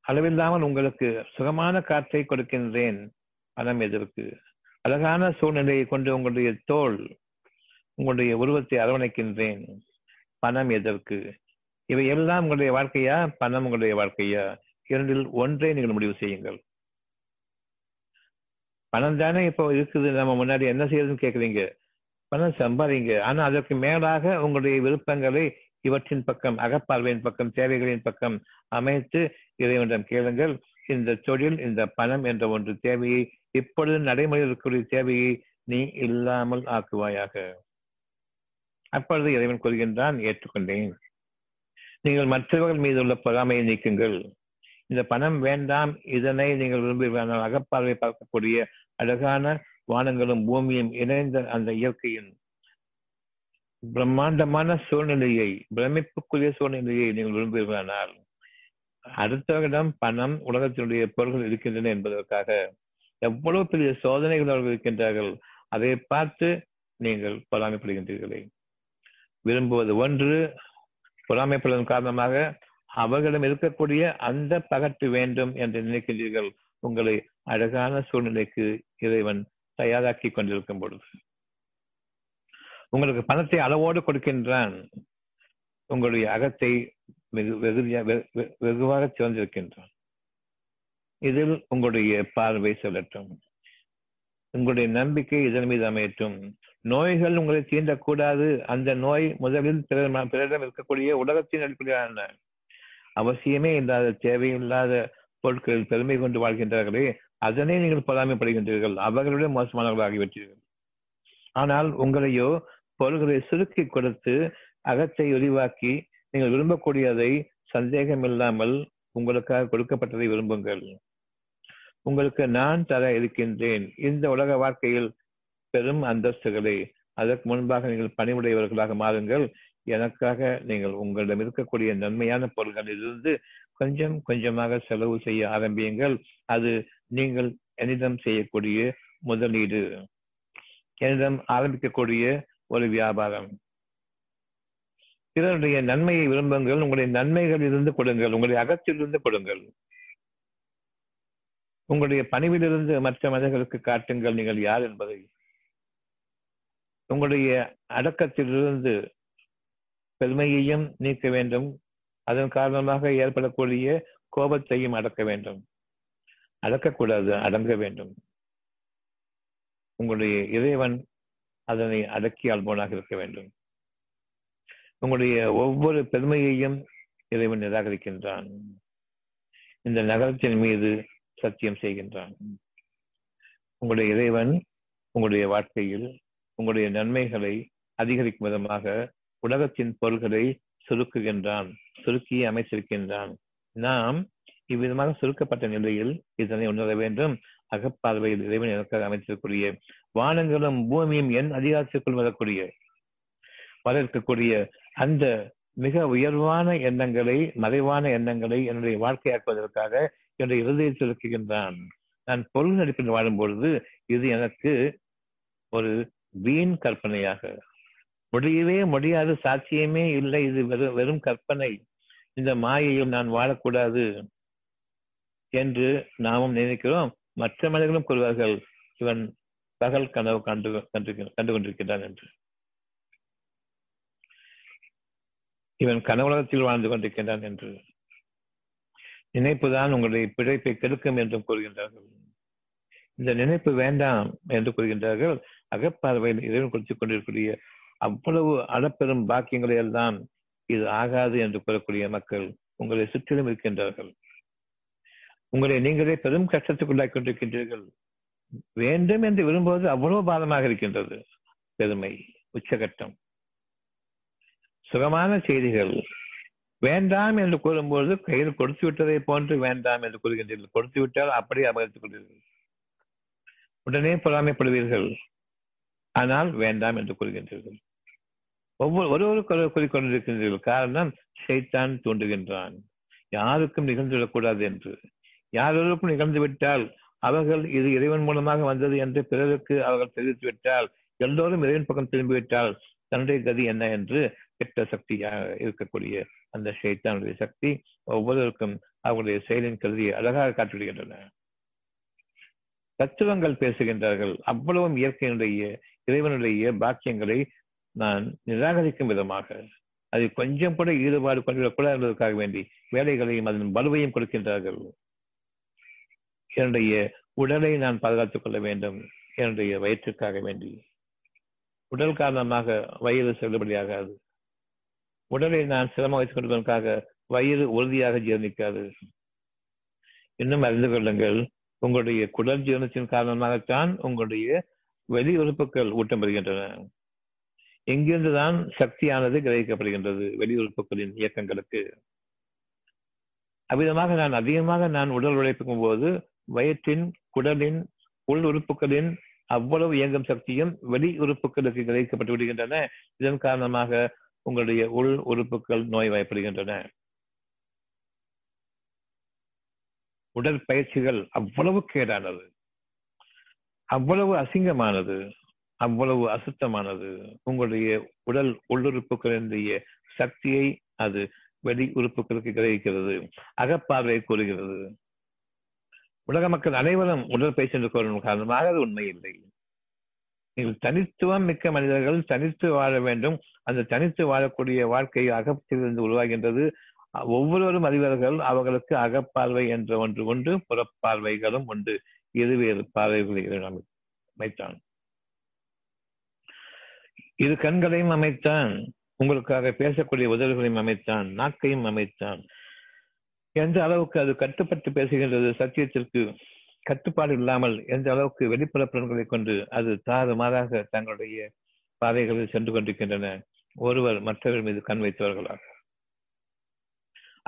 அளவில்லாமல் உங்களுக்கு சுகமான காற்றை கொடுக்கின்றேன். பணம் எதற்கு? அழகான சூழ்நிலையை கொண்டு உங்களுடைய தோல் உங்களுடைய உருவத்தை அரவணைக்கின்றேன். பணம் எதற்கு? இவை எல்லாம் உங்களுடைய வாழ்க்கையா? பணம் உங்களுடைய வாழ்க்கையா? இரண்டில் ஒன்றே நீங்கள் முடிவு செய்யுங்கள். பணம் தானே இப்போ இருக்குது. நம்ம முன்னாடி என்ன செய்யறதுன்னு கேட்குறீங்க. பணம் சம்பாதிங்க. ஆனா அதற்கு மேலாக உங்களுடைய விருப்பங்களை இவற்றின் பக்கம் அகப்பார்வையின் பக்கம் தேவைகளின் பக்கம் அமைத்து இறைவனிடம் கேளுங்கள். இந்த தொழில் இந்த பணம் என்ற ஒன்று தேவையை இப்பொழுது நடைமுறையில் இருக்கக்கூடிய தேவையை நீ இல்லாமல் ஆக்குவாயாக. அப்பொழுது இறைவன் கூறுகின்றான் ஏற்றுக்கொண்டேன். நீங்கள் மற்றவர்கள் மீது உள்ள பொறாமையை நீக்குங்கள். இந்த பணம் வேண்டாம். இதனை நீங்கள் விரும்புவீர்கள் அகப்பார்வை பார்க்கக்கூடிய அழகான வானங்களும் பூமியும் இணைந்த அந்த இயற்கையின் பிரம்மாண்டமான சூழ்நிலையை பிரமிப்புக்குரிய சூழ்நிலையை நீங்கள் விரும்புவீர்களானால் அடுத்தவரிடம் பணம் உலகத்தினுடைய பொருள்கள் இருக்கின்றன என்பதற்காக எவ்வளவு பெரிய சோதனைகள் அவர்கள் இருக்கின்றார்கள் அதை பார்த்து நீங்கள் பொறாமைப்படுகின்றீர்களே. விரும்புவது ஒன்று பொறாமைப்படுவதன் காரணமாக அவர்களிடம் இருக்கக்கூடிய அந்த பகட்டு வேண்டும் என்று நினைக்கின்றீர்கள் உங்களை அழகான சூழ்நிலைக்கு இறைவன் தயாராக்கி கொண்டிருக்கும் பொழுது உங்களுக்கு பணத்தை அளவோடு கொடுக்கின்றான். உங்களுடைய அகத்தை வெகு வெகுதியா வெகுவாக திறந்திருக்கின்றான் இதில் உங்களுடைய பார்வை செல்லட்டும். உங்களுடைய நம்பிக்கை இதன் மீது அமையட்டும். நோய்கள் உங்களை தீண்டக்கூடாது. அந்த நோய் முதலில் பிறரிடம் இருக்கக்கூடிய உலகத்தின் அடிப்படையான அவசியமே இல்லாத தேவையில்லாத பொருட்களில் பெருமை கொண்டு வாழ்கின்றார்களே அதனை நீங்கள் பொறாமைப்படுகின்றீர்கள். அவர்களுடைய மோசமானவர்களாகிவிட்டீர்கள் ஆனால் உங்களையோ பொருள்களை சுருக்கி கொடுத்து அகத்தை விரிவாக்கி நீங்கள் விரும்பக்கூடியதை சந்தேகம் இல்லாமல் உங்களுக்காக கொடுக்கப்பட்டதை விரும்புங்கள். உங்களுக்கு நான் தர இருக்கின்றேன். இந்த உலக வாழ்க்கையில் பெரும் அந்தஸ்துகளை. அதற்கு முன்பாக நீங்கள் பணிவுடையவர்களாக மாறுங்கள். எனக்காக நீங்கள் உங்களிடம் இருக்கக்கூடிய நன்மையான பொருள்களிலிருந்து கொஞ்சம் கொஞ்சமாக செலவு செய்ய ஆரம்பியுங்கள். அது நீங்கள் என்னிடம் செய்யக்கூடிய முதலீடு. என்னிடம் ஆரம்பிக்கக்கூடிய ஒரு வியாபாரம். பிறருடைய நன்மையை விரும்புங்கள். உங்களுடைய நன்மைகளிலிருந்து கொடுங்கள். உங்களுடைய அகத்திலிருந்து கொடுங்கள். உங்களுடைய பணிவிலிருந்து மற்ற மனிதர்களுக்கு காட்டுங்கள். நீங்கள் யார் என்பதை. உங்களுடைய அடக்கத்திலிருந்து பெருமையையும் நீக்க வேண்டும். அதன் காரணமாக ஏற்படக்கூடிய கோபத்தையும் அடக்க வேண்டும். அடக்கக்கூடாது அடங்க வேண்டும். உங்களுடைய இறைவன் அதனை அடக்கி ஆள்பவனாக இருக்க வேண்டும். உங்களுடைய ஒவ்வொரு பெருமையையும் இறைவன் நிராகரிக்கின்றான். இந்த நகரத்தின் மீது சத்தியம் செய்கின்றான். உங்களுடைய இறைவன் உங்களுடைய வாழ்க்கையில் உங்களுடைய நன்மைகளை அதிகரிக்கும் விதமாக உலகத்தின் பொருள்களை சுருக்குகின்றான் சுருக்கி அமைச்சிருக்கின்றான் நாம் இவ்விதமாக சுருக்கப்பட்ட நிலையில் இதனை உணர வேண்டும். அகப்பார்வையில் இறைவன் எனக்காக அமைச்சிருக்கூடிய வானங்களும் பூமியும் என் அதிகாரத்திற்குள் வரக்கூடிய வர இருக்கக்கூடிய அந்த மிக உயர்வான எண்ணங்களை மறைவான எண்ணங்களை என்னுடைய வாழ்க்கையாக்குவதற்காக என்னுடைய இருதயத்தில் இருக்கின்றான் நான் பொருள் நடிப்பில் வாழும் பொழுது இது எனக்கு ஒரு வீண் கற்பனையாக முடியவே முடியாது சாட்சியமே இல்லை. இது வெறும் வெறும் கற்பனை. இந்த மாயையில் நான் வாழக்கூடாது என்று நாமும் நினைக்கிறோம். மற்ற மனிதர்களும் கூறுவார்கள் இவன் பகல் கனவு கண்டு கண்டு கண்டு கொண்டிருக்கின்றான் என்று. இவன் கனவுலகத்தில் வாழ்ந்து கொண்டிருக்கின்றான் என்று. நினைப்புதான் உங்களுடைய பிழைப்பை கெடுக்கும் என்றும் கூறுகின்றார்கள். இந்த நினைப்பு வேண்டாம் என்று கூறுகின்றார்கள். அகப்பார்வையில் இறைவன் குறித்துக் கொண்டிருக்கூடிய அவ்வளவு அளப்பெரும் பாக்கியங்களை எல்லாம் இது ஆகாது என்று கூறக்கூடிய மக்கள் உங்களை சுற்றிலும் இருக்கின்றார்கள். உங்களை நீங்களே பெரும் கஷ்டத்துக்குள்ளாக்கி கொண்டிருக்கின்றீர்கள். வேண்டும் என்று விரும்புவது அவ்வளவு பாதமாக இருக்கின்றது. பெருமை உச்சகட்டம். சுகமான செய்திகள். வேண்டாம் என்று கூறும்போது கையில் கொடுத்து விட்டதை போன்று வேண்டாம் என்று கூறுகின்றீர்கள். கொடுத்து விட்டால் அப்படியே அபகரித்துக் கொள்வீர்கள். உடனே பொறாமைப்படுவீர்கள். ஆனால் வேண்டாம் என்று கூறுகின்றீர்கள். ஒவ்வொரு ஒருவருக்கொரு கூறிக்கொண்டிருக்கின்றீர்கள் காரணம் சைத்தான் தூண்டுகின்றான். யாருக்கும் நிகழ்ந்துவிடக்கூடாது என்று. யாரொருக்கும் நிகழ்ந்து விட்டால் அவர்கள் இது இறைவன் மூலமாக வந்தது என்று பிறருக்கு அவர்கள் தெரிவித்துவிட்டால் எல்லோரும் இறைவன் பக்கம் திரும்பிவிட்டால் தன்னுடைய கதி என்ன என்று கெட்ட சக்தியாக இருக்கக்கூடிய அந்த சைத்தானுடைய சக்தி ஒவ்வொருவருக்கும் அவருடைய செயலின் கருதியை அழகாக காட்டிவிடுகின்றன. தத்துவங்கள் பேசுகின்றார்கள். அவ்வளவும் இயற்கையினுடைய இறைவனுடைய பாக்கியங்களை நான் நிராகரிக்கும் விதமாக அதில் கொஞ்சம் கூட ஈடுபாடு கொண்டுவிடக்கூடாது என்பதற்காக வேண்டி வேலைகளையும் அதன் வலுவையும் கொடுக்கின்றார்கள். என்னுடைய உடலை நான் பாதுகாத்துக் கொள்ள வேண்டும். என்னுடைய வயிற்றுக்காக வேண்டி. உடல் காரணமாக வயிறு செல்லுபடியாகாது உடலை நான் சிரமம் வைத்துக் கொள்வதற்காக வயிறு உறுதியாக ஜீர்ணிக்காது. இன்னும் அறிந்து கொள்ளுங்கள் உங்களுடைய குடல் ஜீரணத்தின் காரணமாகத்தான் உங்களுடைய வெளி உறுப்புகள் ஊட்டம் பெறுகின்றன எங்கிருந்துதான் சக்தியானது கிரகிக்கப்படுகின்றது? வெளியுறுப்புகளின் இயக்கங்களுக்கு. அவ்விதமாக நான் அதிகமாக நான் உடல் உழைப்புக்கும் போது வயிற்றின் குடலின் உள் உறுப்புகளின் அவ்வளவு இயங்கும் சக்தியும் வெளி உறுப்புகளுக்கு கிரகிக்கப்பட்டு விடுகின்றன. இதன் காரணமாக உங்களுடைய உள் உறுப்புகள் நோய் வாய்ப்படுகின்றன உடற்பயிற்சிகள் அவ்வளவு கேடானது. அவ்வளவு அசிங்கமானது. அவ்வளவு அசுத்தமானது. உங்களுடைய உடல் உள்ளுறுப்புகளினுடைய சக்தியை அது வெளி உறுப்புகளுக்கு கிரகிக்கிறது. அகப்பார்வை கூறுகிறது. உலக மக்கள் அனைவரும் உடற்பயிற்சி என்று கூறும் காரணமாக அது உண்மை இல்லை நீங்கள் தனித்துவம் மிக்க மனிதர்கள் தனித்து வாழ வேண்டும். அந்த தனித்து வாழக்கூடிய வாழ்க்கை அகத்திலிருந்து உருவாகின்றது. ஒவ்வொருவரும் அறிவர்கள் அவர்களுக்கு அகப்பார்வை என்ற ஒன்று உண்டு புறப்பார்வைகளும் உண்டு. இருவேறு பார்வைகளை அமைத்தான். இரு கண்களையும் அமைத்தான். உங்களுக்காக பேசக்கூடிய உதவிகளையும் அமைத்தான். நாக்கையும் அமைத்தான். எந்த அளவுக்கு அது கட்டுப்பட்டு பேசுகின்றது சத்தியத்திற்கு கட்டுப்பாடு இல்லாமல் எந்த அளவுக்கு வெளிப்புற புலன்களை கொண்டு அது தாறு மாறாக தங்களுடைய பாதைகளில் சென்று கொண்டிருக்கின்றன. ஒருவர் மற்றவர் மீது கண் வைத்தவர்களாக.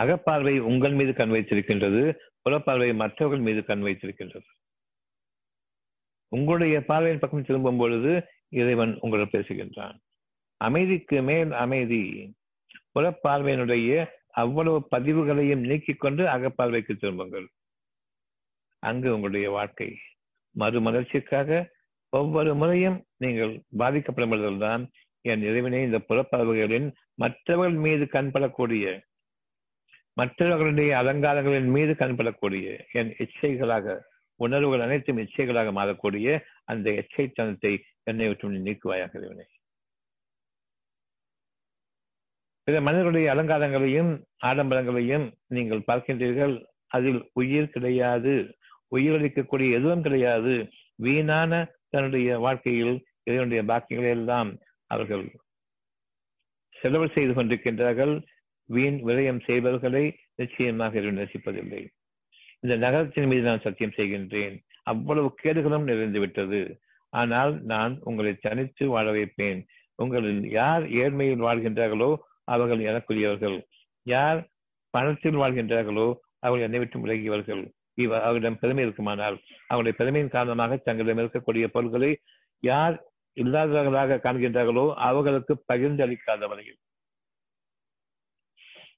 அகப்பார்வை உங்கள் மீது கண் வைத்திருக்கின்றது புறப்பார்வை மற்றவர்கள் மீது கண் வைத்திருக்கின்றது. உங்களுடைய பார்வையின் பக்கம் திரும்பும் பொழுது இறைவன் உங்களுடன் பேசுகின்றான். அமைதிக்கு மேல் அமைதி. புறப்பார்வையினுடைய அவ்வளவு பதிவுகளையும் நீக்கிக் கொண்டு அகப்பார்வைக்கு திரும்புங்கள். அங்கு உங்களுடைய வாழ்க்கை மறுமலர்ச்சிக்காக ஒவ்வொரு முறையும் நீங்கள் பாதிக்கப்படும் பொழுதுதான் என் இறைவனை இந்த புறப்பறவைகளின் மற்றவர்கள் மீது கண்படக்கூடிய மற்றவர்களுடைய அலங்காரங்களின் மீது கண்படக்கூடிய என் இச்சைகளாக உணர்வுகள் அனைத்தும் இச்சைகளாக மாறக்கூடிய அந்த இச்சைத்தனத்தை என்னை விட்டு நீக்குவாயாக இறைவனை. பிற மனிதர்களுடைய அலங்காரங்களையும் ஆடம்பரங்களையும் நீங்கள் பார்க்கின்றீர்கள். அதில் உயிர் கிடையாது. உயிரளிக்கக்கூடிய எதுவும் கிடையாது. வீணான தன்னுடைய வாழ்க்கையில் இதனுடைய பாக்கியங்களை எல்லாம் அவர்கள் செலவு செய்து கொண்டிருக்கின்றார்கள். வீண் விரயம் செய்பவர்களை நிச்சயமாக நேசிப்பதில்லை. இந்த நகரத்தின் மீது நான் சத்தியம் செய்கின்றேன். அவ்வளவு கேடுகளும் நிறைந்து விட்டது. ஆனால் நான் உங்களை தனித்து வாழ வைப்பேன். உங்களில் யார் ஏழ்மையில் வாழ்கின்றார்களோ அவர்கள் எனக்குரியவர்கள். யார் பணத்தில் வாழ்கின்றார்களோ அவர்கள் என்னை விட்டு விலகியவர்கள். இவ அவரிடம் பெருமை இருக்குமானால் அவருடைய பெருமையின் காரணமாக தங்களிடம் இருக்கக்கூடிய பொருள்களை யார் இல்லாதவர்களாக காண்கின்றார்களோ அவர்களுக்கு பகிர்ந்து அளிக்காத வரையில்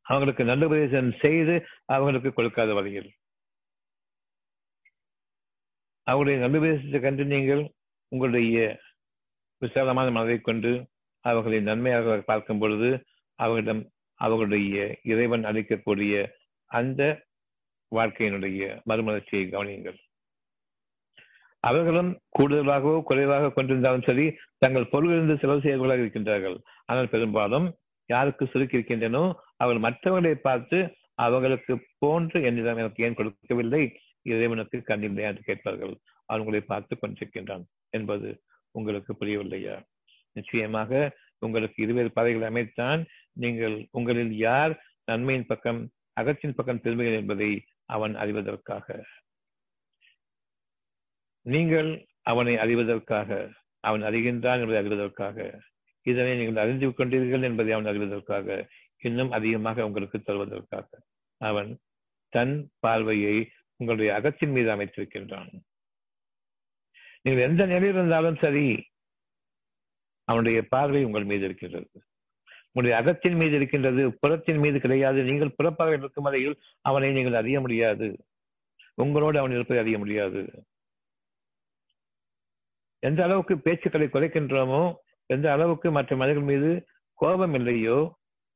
அவங்களுக்கு நல்ல உபதேசம் செய்து அவர்களுக்கு கொடுக்காத வரையில் அவருடைய நல்ல உபதேசத்தை கண்டு நீங்கள் உங்களுடைய விசாலமான மனதை கொண்டு அவர்களை நன்மையாக பார்க்கும் பொழுது அவர்களிடம் அவர்களுடைய இறைவன் அளிக்கக்கூடிய அந்த வாழ்க்கையினுடைய மறுமலர்ச்சியை கவனியுங்கள். அவர்களும் கூடுதலாகவோ குறைவாக கொண்டிருந்தாலும் சரி தங்கள் பொருளிலிருந்து செலவு செய்வர்களாக இருக்கின்றார்கள். ஆனால் பெரும்பாலும் யாருக்கு சுருக்கி இருக்கின்றனோ அவர்கள் மற்றவர்களை பார்த்து அவர்களுக்கு போன்று என்னிடம் எனக்கு ஏன் கொடுக்கவில்லை? இறைவனுக்கு கண்டில்லையா என்று கேட்பார்கள். அவர்களை பார்த்து கொண்டிருக்கின்றான். என்பது உங்களுக்கு புரியவில்லையா? நிச்சயமாக உங்களுக்கு இருவேறு பாதைகளை அமைத்தான். நீங்கள் உங்களில் யார் நன்மையின் பக்கம் அகத்தின் பக்கம் திரும்புகிறேன் என்பதை அவன் அறிவதற்காக. நீங்கள் அவனை அறிவதற்காக அவன் அறிகின்றான் என்பதை அறிவதற்காக. இதனை நீங்கள் அறிந்து கொண்டீர்கள் என்பதை அவன் அறிவதற்காக இன்னும் அதிகமாக உங்களுக்கு தருவதற்காக. அவன் தன் பார்வையை உங்களுடைய அகத்தின் மீது அமைத்திருக்கின்றான். நீங்கள் எந்த நிலையில் இருந்தாலும் சரி அவனுடைய பார்வை உங்கள் மீது இருக்கின்றது. உங்களுடைய அகத்தின் மீது இருக்கின்றது புறத்தின் மீது கிடையாது. நீங்கள் புறப்பாக இருக்கும் வரையில் அவனை நீங்கள் அறிய முடியாது. உங்களோடு அவன் இருப்பதை அறிய முடியாது. எந்த அளவுக்கு பேச்சுக்களை குறைக்கின்றோமோ எந்த அளவுக்கு மற்ற மனிதர்கள் மீது கோபம் இல்லையோ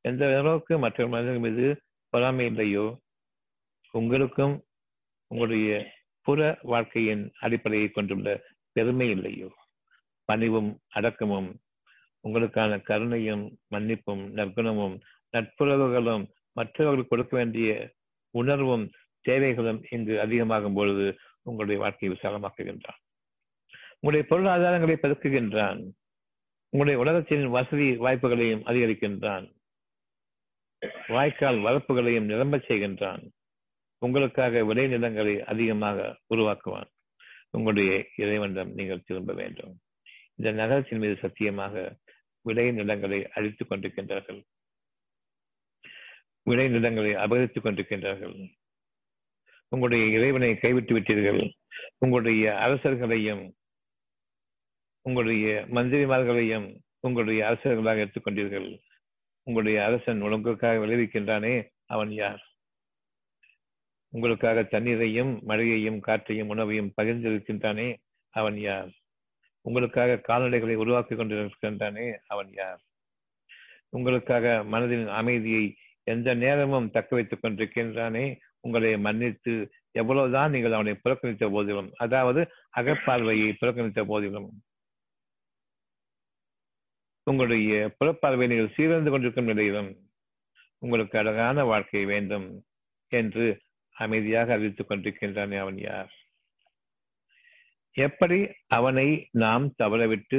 எந்த அளவுக்கு மற்ற மனிதர்கள் மீது பொறாமை இல்லையோ உங்களுக்கும் உங்களுடைய புற வாழ்க்கையின் அடிப்படையை கொண்டுள்ள பெருமை இல்லையோ? பணிவும் அடக்கமும் உங்களுக்கான கருணையும் மன்னிப்பும் நற்குணமும் நட்புறவுகளும் மற்றவர்கள் கொடுக்க வேண்டிய உணர்வும் தேவைகளும் இங்கு அதிகமாகும் பொழுது உங்களுடைய வாழ்க்கையை விசாலமாக்குகின்றான். உங்களுடைய பொருளாதாரங்களை பெருக்குகின்றான். உங்களுடைய உலகத்தின் வசதி வாய்ப்புகளையும் அதிகரிக்கின்றான். வாய்க்கால் வளர்ப்புகளையும் நிரம்ப செய்கின்றான். உங்களுக்காக விளைநிலங்களை அதிகமாக உருவாக்குவான். உங்களுடைய இறைவனிடம் நீங்கள் திரும்ப வேண்டும். இந்த நகரத்தின் மீது சத்தியமாக விளை நிலங்களை அழித்துக் கொண்டிருக்கின்றார்கள். விளை நிலங்களை அபகரித்துக் கொண்டிருக்கின்றார்கள். உங்களுடைய இறைவனை கைவிட்டு விட்டீர்கள். உங்களுடைய அரசர்களையும் உங்களுடைய மந்திரிமார்களையும் உங்களுடைய அரசர்களாக எடுத்துக்கொண்டீர்கள் உங்களுடைய அரசன் உங்களுக்காக விளைவிக்கின்றானே அவன் யார்? உங்களுக்காக தண்ணீரையும் மழையையும் காற்றையும் உணவையும் பகிர்ந்திருக்கின்றானே அவன் யார்? உங்களுக்காக கால்நடைகளை உருவாக்கி கொண்டிருக்கின்றானே அவன் யார்? உங்களுக்காக மனதின் அமைதியை எந்த நேரமும் தக்க வைத்துக் கொண்டிருக்கின்றானே உங்களை மன்னித்து எவ்வளவுதான் நீங்கள் அவனை புறக்கணித்த போதிலும் அதாவது அகப்பார்வையை புறக்கணித்த போதிலும். உங்களுடைய புறப்பார்வை நீங்கள் சீரந்து கொண்டிருக்கும் நிலையிலும் உங்களுக்கு அழகான வாழ்க்கை வேண்டும் என்று அமைதியாக அறிவித்துக் கொண்டிருக்கின்றானே அவன் யார்? எப்படி அவனை நாம் தவறவிட்டு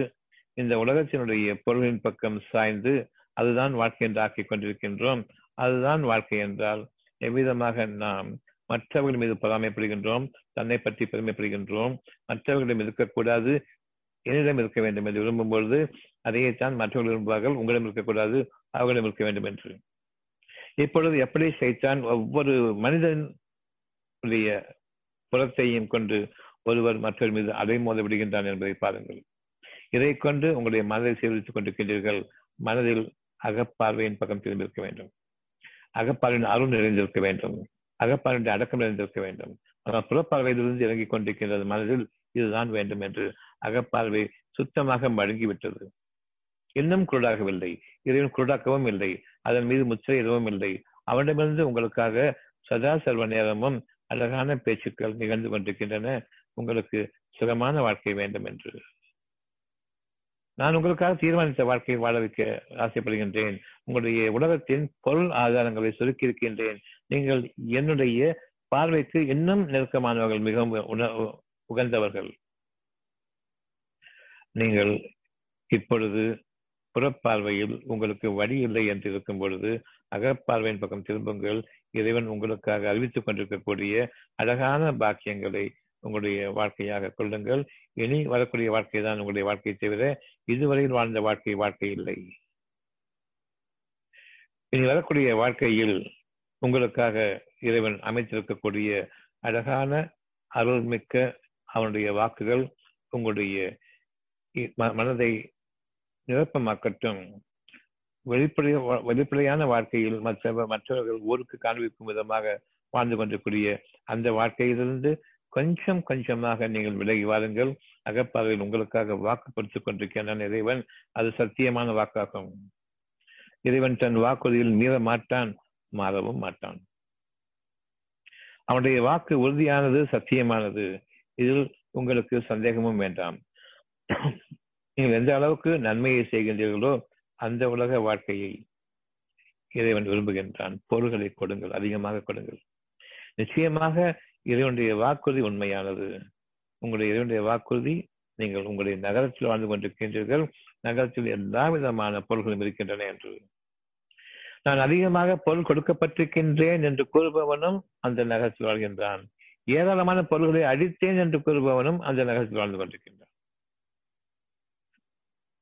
இந்த உலகத்தினுடைய பொருளின் பக்கம் சாய்ந்து அதுதான் வாழ்க்கை என்று ஆக்கிக் கொண்டிருக்கின்றோம்? அதுதான் வாழ்க்கை என்றால் எவ்விதமாக நாம் மற்றவர்கள் மீது பொறாமைப்படுகின்றோம் தன்னை பற்றி பெருமைப்படுகின்றோம் மற்றவர்களிடம் இருக்கக்கூடாது என்னிடம் இருக்க வேண்டும் என்று விரும்பும் பொழுது அதையேத்தான் மற்றவர்கள் விரும்புவார்கள் உங்களிடம் இருக்கக்கூடாது அவர்களிடம் இருக்க வேண்டும் என்று. இப்பொழுது எப்படி செய்தான் ஒவ்வொரு மனிதன் புறத்தையும் கொண்டு ஒருவர் மற்றவர் மீது அடைமோத விடுகின்றான் என்பதை பாருங்கள். இதை கொண்டு உங்களுடைய மனதை சீர்திருத்திக் கொண்டிருக்கின்றீர்கள். மனதில் அகப்பார்வையின் பக்கம் திரும்பியிருக்க வேண்டும். அகப்பார்வையின் அருள் நிறைந்திருக்க வேண்டும். அகப்பார்வையின் அடக்கம் நிறைந்திருக்க வேண்டும். ஆனால் புறப்பார்வையிலிருந்து இறங்கிக் கொண்டிருக்கின்றது. மனதில் இதுதான் வேண்டும் என்று அகப்பார்வை சுத்தமாக மழுங்கிவிட்டது. இன்னும் குருடாகவில்லை. இறைவன் குருடாக்கவும் இல்லை. அதன் மீது முத்திரை எதுவும் இல்லை. அவனிடமிருந்து உங்களுக்காக சதா சர்வ நேரமும் அழகான பேச்சுக்கள் நிகழ்ந்து கொண்டிருக்கின்றன. உங்களுக்கு சுகமான வாழ்க்கை வேண்டும் என்று. நான் உங்களுக்காக தீர்மானித்த வாழ்க்கையை வாழ வைக்க ஆசைப்படுகின்றேன். உங்களுடைய உலகத்தின் பொருள் ஆதாரங்களை சுருக்கி இருக்கின்றேன். நீங்கள் என்னுடைய பார்வைக்கு இன்னும் நெருக்கமானவர்கள் மிகவும் உகந்தவர்கள். நீங்கள் இப்பொழுது புறப்பார்வையில் உங்களுக்கு வழி இல்லை என்று இருக்கும் பொழுது அகப்பார்வையின் பக்கம் திரும்புங்கள். இறைவன் உங்களுக்காக அறிவித்துக் கொண்டிருக்கக்கூடிய அழகான பாக்கியங்களை உங்களுடைய வாழ்க்கையாக கொள்ளுங்கள். இனி வரக்கூடிய வாழ்க்கை தான் உங்களுடைய வாழ்க்கையை தவிர இதுவரையில் வாழ்ந்த வாழ்க்கை வாழ்க்கை இல்லை. இனி வரக்கூடிய வாழ்க்கையில் உங்களுக்காக இறைவன் அமைத்திருக்கக்கூடிய அழகான அருள்மிக்க அவனுடைய வாக்குகள் உங்களுடைய மனதை நிரப்பமாக்கட்டும் வெளிப்படைய வெளிப்படையான வாழ்க்கையில் மற்ற மற்றவர்கள் ஊருக்கு காண்பிக்கும் விதமாக வாழ்ந்து கொண்டிருக்கூடிய அந்த வாழ்க்கையிலிருந்து கொஞ்சம் கொஞ்சமாக நீங்கள் விலகி வாருங்கள். அகப்பார்வையில் உங்களுக்காக வாக்கு கொடுத்துக் கொண்டிருக்கின்றான் இறைவன். அது சத்தியமான வாக்காகும். இறைவன் தன் வாக்குறுதியில் மீற மாட்டான் மாறவும் மாட்டான். அவனுடைய வாக்கு உறுதியானது சத்தியமானது. இதில் உங்களுக்கு சந்தேகமும் வேண்டாம். நீங்கள் எந்த அளவுக்கு நன்மையை செய்கின்றீர்களோ அந்த உலக வாழ்க்கையை இறைவன் விரும்புகின்றான். பொருள்களை கொடுங்கள் அதிகமாக கொடுங்கள். நிச்சயமாக இறைவனுடைய வாக்குறுதி உண்மையானது. உங்களுடைய இறைவனுடைய வாக்குறுதி நீங்கள் உங்களுடைய நகரத்தில் வாழ்ந்து கொண்டிருக்கின்றீர்கள். நகரத்தில் எல்லா விதமான பொருள்களும் இருக்கின்றன என்று. நான் அதிகமாக பொருள் கொடுக்கப்பட்டிருக்கின்றேன் என்று கூறுபவனும் அந்த நகரத்தில் வாழ்கின்றான். ஏராளமான பொருள்களை அடித்தேன் என்று கூறுபவனும் அந்த நகரத்தில் வாழ்ந்து கொண்டிருக்கின்றான்.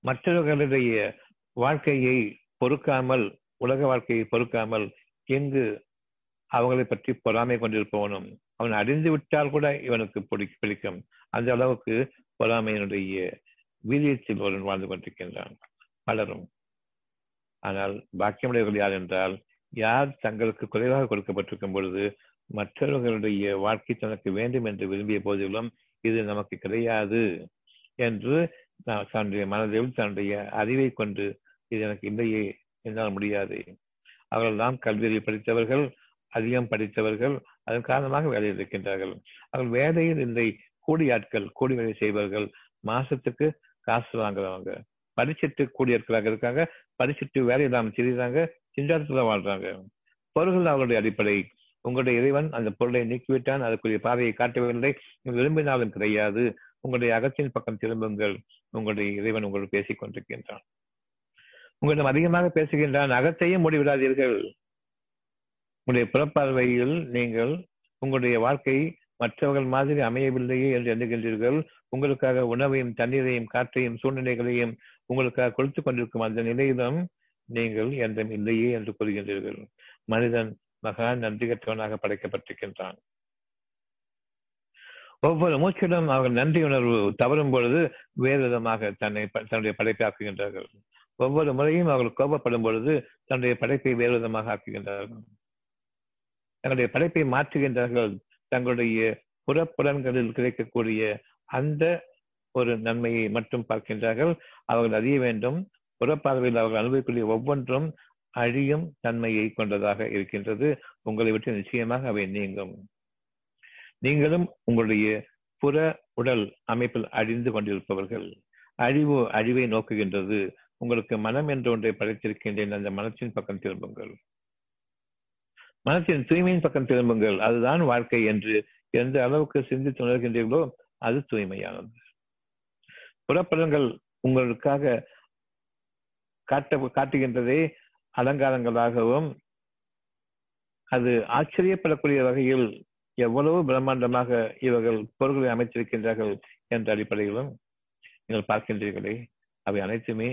மற்றவர்களுடைய வாழ்க்கையை பொறுக்காமல் உலக வாழ்க்கையை பொறுக்காமல் எங்கு அவங்களை பற்றி பொறாமை கொண்டிருப்பவனும் அவன் அறிந்து விட்டால் கூட இவனுக்கு பிடி பிடிக்கும். அந்த அளவுக்கு பொறாமையினுடைய வீரியத்தில் ஒருவன் வாழ்ந்து கொண்டிருக்கின்றான். பலரும். ஆனால் பாக்கியமுடையவர்கள் யார் என்றால் யார் தங்களுக்கு குறைவாக கொடுக்கப்பட்டிருக்கும் பொழுது மற்றவர்களுடைய வாழ்க்கை தனக்கு வேண்டும் என்று விரும்பிய போதிலும் இது நமக்கு கிடையாது என்று தன்னுடைய மனதில் தன்னுடைய அறிவை கொண்டு இது எனக்கு இல்லையே என்னால் முடியாது. அவர்கள் தான் கல்வியில் படித்தவர்கள் அதிகம் படித்தவர்கள் அதன் காரணமாக வேலையில் இருக்கின்றார்கள். அவர்கள் வேலையில் இல்லை கூடி ஆட்கள் கூடி வேலை செய்பவர்கள் மாசத்துக்கு காசு வாங்குறவங்க படிச்சுட்டு கூடியாட்களாக இருக்காங்க படிச்சுட்டு வேலை இல்லாமல் திரிகிறாங்க சிந்தாரத்துல வாழ்றாங்க. பொருள்கள் அவர்களுடைய அடிப்படை. உங்களுடைய இறைவன் அந்த பொருளை நீக்கிவிட்டான் அதுக்குரிய பாதையை காட்டவில்லை விரும்பினாலும் கிடையாது. உங்களுடைய அகத்தின் பக்கம் திரும்புங்கள். உங்களுடைய இறைவன் உங்களோடு பேசிக் கொண்டிருக்கின்றான். உங்களிடம் அதிகமாக பேசுகின்றான். அகத்தையும் மூடிவிடாதீர்கள். உங்களுடைய புறப்பார்வையில் நீங்கள் உங்களுடைய வாழ்க்கை மற்றவர்கள் மாதிரி அமையவில்லையே என்று எண்ணுகின்றீர்கள். உங்களுக்காக உணவையும் தண்ணீரையும் காற்றையும் சூழ்நிலைகளையும் உங்களுக்காக கொடுத்து கொண்டிருக்கும் அந்த நிலையிலும் நீங்கள் என்றும் இல்லையே என்று கூறுகின்றீர்கள். மனிதன் மகா நன்றி கற்றவனாக படைக்கப்பட்டிருக்கின்றான். ஒவ்வொரு மூச்சிடம் அவர்கள் நன்றி உணர்வு தவறும் பொழுது வேறு விதமாக தன்னை தன்னுடைய படைப்பை ஆக்குகின்றார்கள். ஒவ்வொரு முறையும் அவர்கள் கோபப்படும் பொழுது தன்னுடைய படைப்பை வேறு விதமாக ஆக்குகின்றார்கள். தங்களுடைய படைப்பை மாற்றுகின்றார்கள். தங்களுடைய புறப்புலன்களில் கிடைக்கக்கூடிய அந்த ஒரு நன்மையை மட்டும் பார்க்கின்றார்கள். அவர்கள் அறிய வேண்டும் புறப்பார்வையில் அவர்கள் அனுபவிக்கூடிய ஒவ்வொன்றும் அழியும் தன்மையை கொண்டதாக இருக்கின்றது. உங்களை விட்டு நிச்சயமாக அவை நீங்கும். நீங்களும் உங்களுடைய புற உடல் அமைப்பில் அழிந்து கொண்டிருப்பவர்கள். அழிவு அழிவை நோக்குகின்றது. உங்களுக்கு மனம் என்ற ஒன்றை படைத்திருக்கின்றேன். அந்த மனத்தின் பக்கம் திரும்புங்கள். மனத்தின் தூய்மையின் பக்கம் திரும்புங்கள். அதுதான் வாழ்க்கை என்று எந்த அளவுக்கு சிந்தித்து உணர்கின்றீர்களோ அது தூய்மையானது. புறப்படங்கள் உங்களுக்காக காட்ட காட்டுகின்றதே அலங்காரங்களாகவும் அது ஆச்சரியப்படக்கூடிய வகையில் எவ்வளவு பிரம்மாண்டமாக இவர்கள் பொருள்களை அமைத்திருக்கின்றார்கள் என்ற அடிப்படையிலும் நீங்கள் பார்க்கின்றீர்களே அவை அனைத்துமே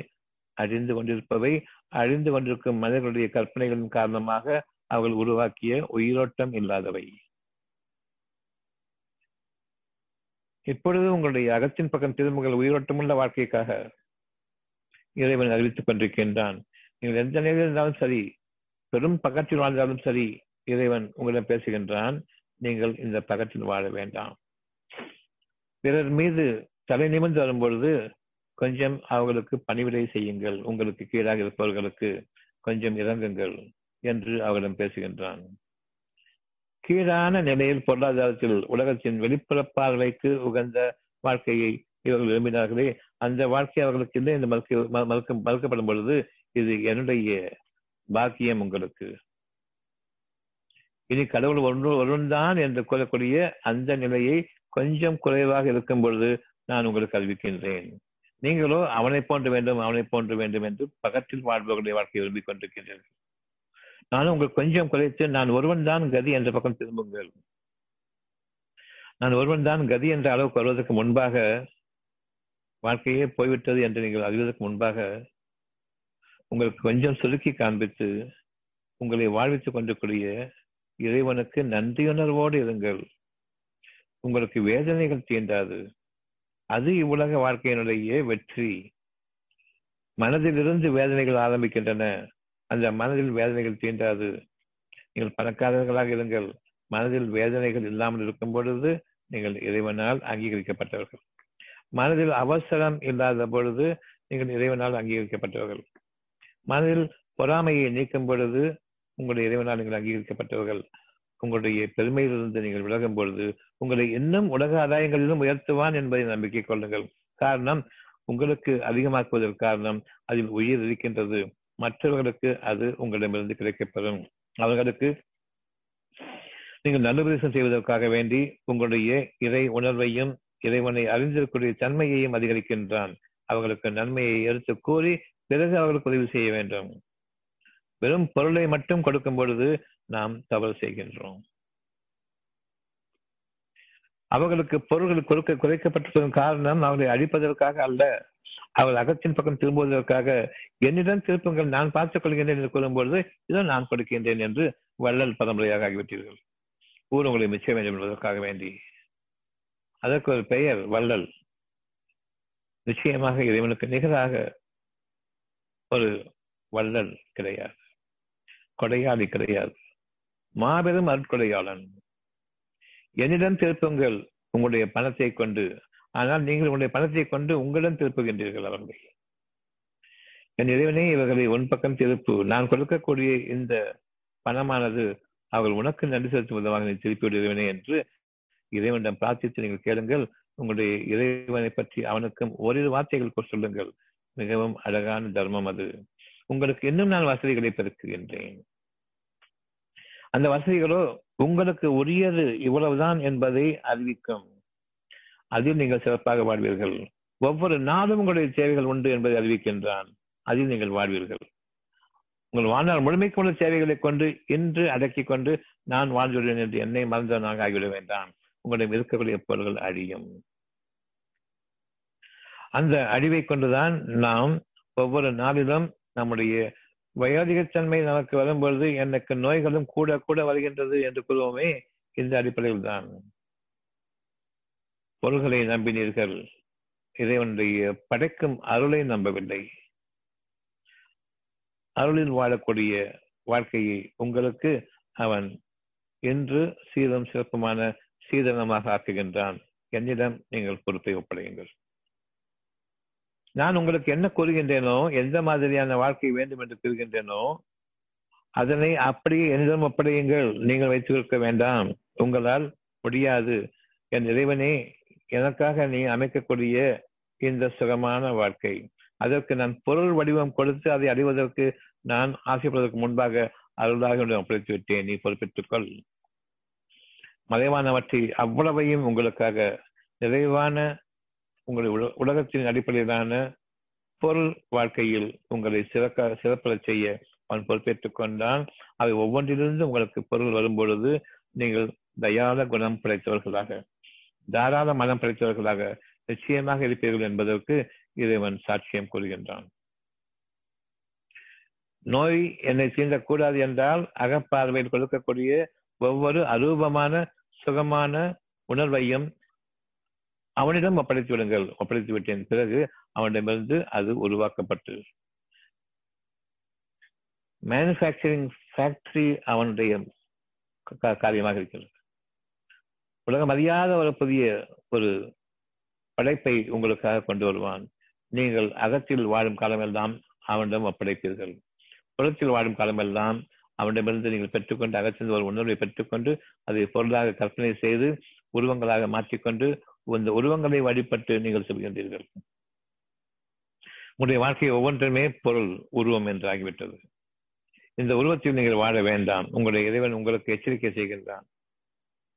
அழிந்து கொண்டிருப்பவை அழிந்து கொண்டிருக்கும் மனிதர்களுடைய கற்பனைகளின் காரணமாக அவர்கள் உருவாக்கிய உயிரோட்டம் இல்லாதவை. இப்பொழுது உங்களுடைய அகத்தின் பக்கம் திரும்புகள் உயிரோட்டமுள்ள வாழ்க்கைக்காக. இறைவன் அறிவித்துக் கொண்டிருக்கின்றான். நீங்கள் எந்த நிலையில் இருந்தாலும் சரி பெரும் பக்கத்தில் வாழ்ந்தாலும் சரி இறைவன் உங்களிடம் பேசுகின்றான். நீங்கள் இந்த பக்கத்தில் வாழ வேண்டாம். பிறர் மீது தலை நிமிர்ந்து வரும்பொழுது கொஞ்சம் அவர்களுக்கு பணிவிடை செய்யுங்கள். உங்களுக்கு கீழாக இருப்பவர்களுக்கு கொஞ்சம் இறங்குங்கள் என்று அவரிடம் பேசுகின்றான். கீழான நிலையில் பொருளாதாரத்தில் உலகத்தின் வெளிப்புற பார்வைக்கு உகந்த வாழ்க்கையை இவர்கள் விரும்பினார்களே அந்த வாழ்க்கை அவர்களுக்கு இல்லை என்று மறுக்க மறுக்கப்படும் பொழுது இது என்னுடைய பாக்கியம் உங்களுக்கு. இனி கடவுள் ஒன்று ஒருவன்தான் என்று கூறக்கூடிய அந்த நிலையை கொஞ்சம் குறைவாக இருக்கும் பொழுது நான் உங்களுக்கு அறிவிக்கின்றேன். நீங்களோ அவனை போன்ற வேண்டும் அவனை போன்ற வேண்டும் என்று பக்கத்தில் வாழ்பவர்களுடைய வாழ்க்கையை விரும்பிக் கொண்டிருக்கின்றீர்கள் நானும் உங்களுக்கு கொஞ்சம் குறைத்து நான் ஒருவன் தான் கதி என்ற பக்கம் திரும்புங்கள். நான் ஒருவன் தான் கதி என்ற அளவுக்கு வருவதற்கு முன்பாக வாழ்க்கையே போய்விட்டது என்று நீங்கள் அறிவதற்கு முன்பாக உங்களுக்கு கொஞ்சம் சுருக்கி காண்பித்து உங்களை வாழ்வித்துக் கொண்டிருக்கூடிய இறைவனுக்கு நன்றியுணர்வோடு இருங்கள். உங்களுக்கு வேதனைகள் தீண்டாது. அது இவ்வுலக வாழ்க்கையினுடைய வெற்றி. மனதிலிருந்து வேதனைகள் ஆரம்பிக்கின்றன. அந்த மனதில் வேதனைகள் தீண்டாது. நீங்கள் பணக்காரர்களாக இருங்கள். மனதில் வேதனைகள் இல்லாமல் இருக்கும் பொழுது நீங்கள் இறைவனால் அங்கீகரிக்கப்பட்டவர்கள். மனதில் அவசரம் இல்லாத பொழுது நீங்கள் இறைவனால் அங்கீகரிக்கப்பட்டவர்கள். மனதில் பொறாமையை நீக்கும் பொழுது உங்களுடைய இறைவனால் நீங்கள் அங்கீகரிக்கப்பட்டவர்கள் உங்களுடைய பெருமையிலிருந்து நீங்கள் விலகும் பொழுது உங்களை இன்னும் உலக ஆதாயங்களிலும் உயர்த்துவான் என்பதை நம்பிக்கை கொள்ளுங்கள். காரணம் உங்களுக்கு அதிகமாக்குவதற்கு காரணம் அதில் உயிர் இருக்கின்றது. மற்றவர்களுக்கு அது உங்களிடமிருந்து கிடைக்கப்பெறும். அவர்களுக்கு நீங்கள் நல்லுபதேசம் செய்வதற்காக வேண்டி உங்களுடைய இறை உணர்வையும் இறைவனை அறிந்திருக்கக்கூடிய தன்மையையும் அதிகரிக்கின்றான். அவர்களுக்கு நன்மையை எடுத்து கூறி பிறகு அவர்களுக்கு உதவி செய்ய வேண்டும். வெறும் பொருளை மட்டும் கொடுக்கும் பொழுது நாம் தவறு செய்கின்றோம். அவர்களுக்கு பொருள்கள் கொடுக்க குறைக்கப்பட்டதன் காரணம் அவர்களை அழிப்பதற்காக அல்ல. அவர்கள் அகத்தின் பக்கம் திரும்புவதற்காக என்னிடம் திருப்புங்கள் நான் பார்த்துக் கொள்கின்றேன் என்று கூறும்பொழுது இதோ நான் கொடுக்கின்றேன் என்று வள்ளல் பரம்பரையாக ஆகிவிட்டீர்கள். ஊர் உங்களை மிச்ச வேண்டும் என்பதற்காக வேண்டி. அதற்கு ஒரு பெயர் வள்ளல். நிச்சயமாக இறைவனுக்கு நிகராக ஒரு வள்ளல் கிடையாது. கொடையாளி கிடையாது. மாபெரும் அருட்கொடையாளன். என்னிடம் திருப்புங்கள் உங்களுடைய பணத்தை கொண்டு. ஆனால் நீங்கள் உங்களுடைய பணத்தை கொண்டு உங்களிடம் திருப்புகின்றீர்கள் அவர்கள். என் இறைவனே இவர்களை உன் பக்கம் திருப்பு. நான் கொடுக்கக்கூடிய இந்த பணமானது அவர்கள் உனக்கு நன்றி செலுத்தும் விதமாக நீ திருப்பி இறைவனே என்று இறைவனிடம் பிரார்த்தித்து நீங்கள் கேளுங்கள். உங்களுடைய இறைவனை பற்றி அவனுக்கும் ஓரிரு வார்த்தைகள் சொல்லுங்கள். மிகவும் அழகான தர்மம் அது. உங்களுக்கு இன்னும் நான் வசதிகளை பெருக்குகின்றேன் அந்த வசதிகளோ உங்களுக்கு உரியது இவ்வளவுதான் என்பதை அறிவிக்கும். அதில் நீங்கள் சிறப்பாக வாழ்வீர்கள். ஒவ்வொரு நாளும் உங்களுடைய சேவைகள் உண்டு என்பதை அறிவிக்கின்றான். அதில் நீங்கள் வாழ்வீர்கள். உங்கள் வாழ்நாள் முழுமைக்கு உள்ள சேவைகளை கொண்டு இன்று அடக்கிக் கொண்டு நான் வாழ்ந்துள்ளேன் என்று என்னை மறந்தவனாக ஆகிவிட வேண்டாம். உங்களிடம் இருக்கக்கூடிய பொருள்கள் அழியும். அந்த அழிவை கொண்டுதான் நாம் ஒவ்வொரு நாளிலும் நம்முடைய வயோதிகத்தன்மை நமக்கு வரும்பொழுது எனக்கு நோய்களும் கூட கூட வருகின்றது என்று கூறுவோமே இந்த அடிப்படையில் தான் பொருள்களை நம்பினீர்கள் இறைவனுடைய படைக்கும் அருளை நம்பவில்லை. அருளில் வாழக்கூடிய வாழ்க்கையை உங்களுக்கு அவன் இன்று சீதம் சிறப்புமான சீதனமாக ஆக்குகின்றான். என்னிடம் நீங்கள் பொறுப்பை ஒப்படையுங்கள். நான் உங்களுக்கு என்ன கூறுகின்றேனோ எந்த மாதிரியான வாழ்க்கை வேண்டும் என்று கூறுகின்றேனோ அதனை அப்படியே என்னிடம் ஒப்படையுங்கள். நீங்கள் வைத்திருக்க வேண்டாம். உங்களால் முடியாது. என் இறைவனே எனக்காக நீ அமைக்கக்கூடிய இந்த சுகமான வாழ்க்கை. அதற்கு நான் பொருள் வடிவம் கொடுத்து அதை அடைவதற்கு நான் ஆசைப்படுவதற்கு முன்பாக அருளாக ஒப்படைத்து விட்டேன் நீ பொறுப்பேற்றுக்கொள் மறைவானவற்றை அவ்வளவையும் உங்களுக்காக. நிறைவான உங்களுடைய உலகத்தின் அடிப்படையிலான பொருள் வாழ்க்கையில் உங்களை சிறக்க சிறப்படச் செய்ய அவன் பொறுப்பேற்றுக் கொண்டான். அவை ஒவ்வொன்றிலிருந்து உங்களுக்கு பொருள் வரும் பொழுது நீங்கள் தயால குணம் படைத்தவர்களாக தாராள மனம் படைத்தவர்களாக நிச்சயமாக இருப்பீர்கள் என்பதற்கு இறைவன் சாட்சியம் கூறுகின்றான். நோய் என்னை தீண்டக்கூடாது என்றால் அகப்பார்வையில் கொடுக்கக்கூடிய ஒவ்வொரு அரூபமான சுகமான உணர்வையும் அவனிடம் ஒப்படைத்து விடுங்கள். ஒப்படைத்து விட்டேன். பிறகு அவனிடமிருந்து அது உருவாக்கப்பட்டு. மேனுஃபேக்சரிங் ஃபேக்டரி அவனுடைய காரியமாக இருக்கிறது. உலகம் அறியாத ஒரு புதிய ஒரு படைப்பை உங்களுக்காக கொண்டு வருவான். நீங்கள் அகத்தில் வாழும் காலமெல்லாம் அவனிடம் ஒப்படைப்பீர்கள். புறத்தில் வாழும் காலமெல்லாம் அவனிடமிருந்து நீங்கள் பெற்றுக்கொண்டு அகத்தில் ஒரு உணர்வை பெற்றுக்கொண்டு அதை பொருளாக கற்பனை செய்து உருவங்களாக மாற்றிக்கொண்டு இந்த உருவங்களை வழிபட்டு நீங்கள் செல்கின்றீர்கள் உங்களுடைய வாழ்க்கை ஒவ்வொன்றுமே பொருள் உருவம் என்று ஆகிவிட்டது. இந்த உருவத்தில் நீங்கள் வாழ வேண்டாம். உங்களுடைய இறைவன் உங்களுக்கு எச்சரிக்கை செய்கின்றான்.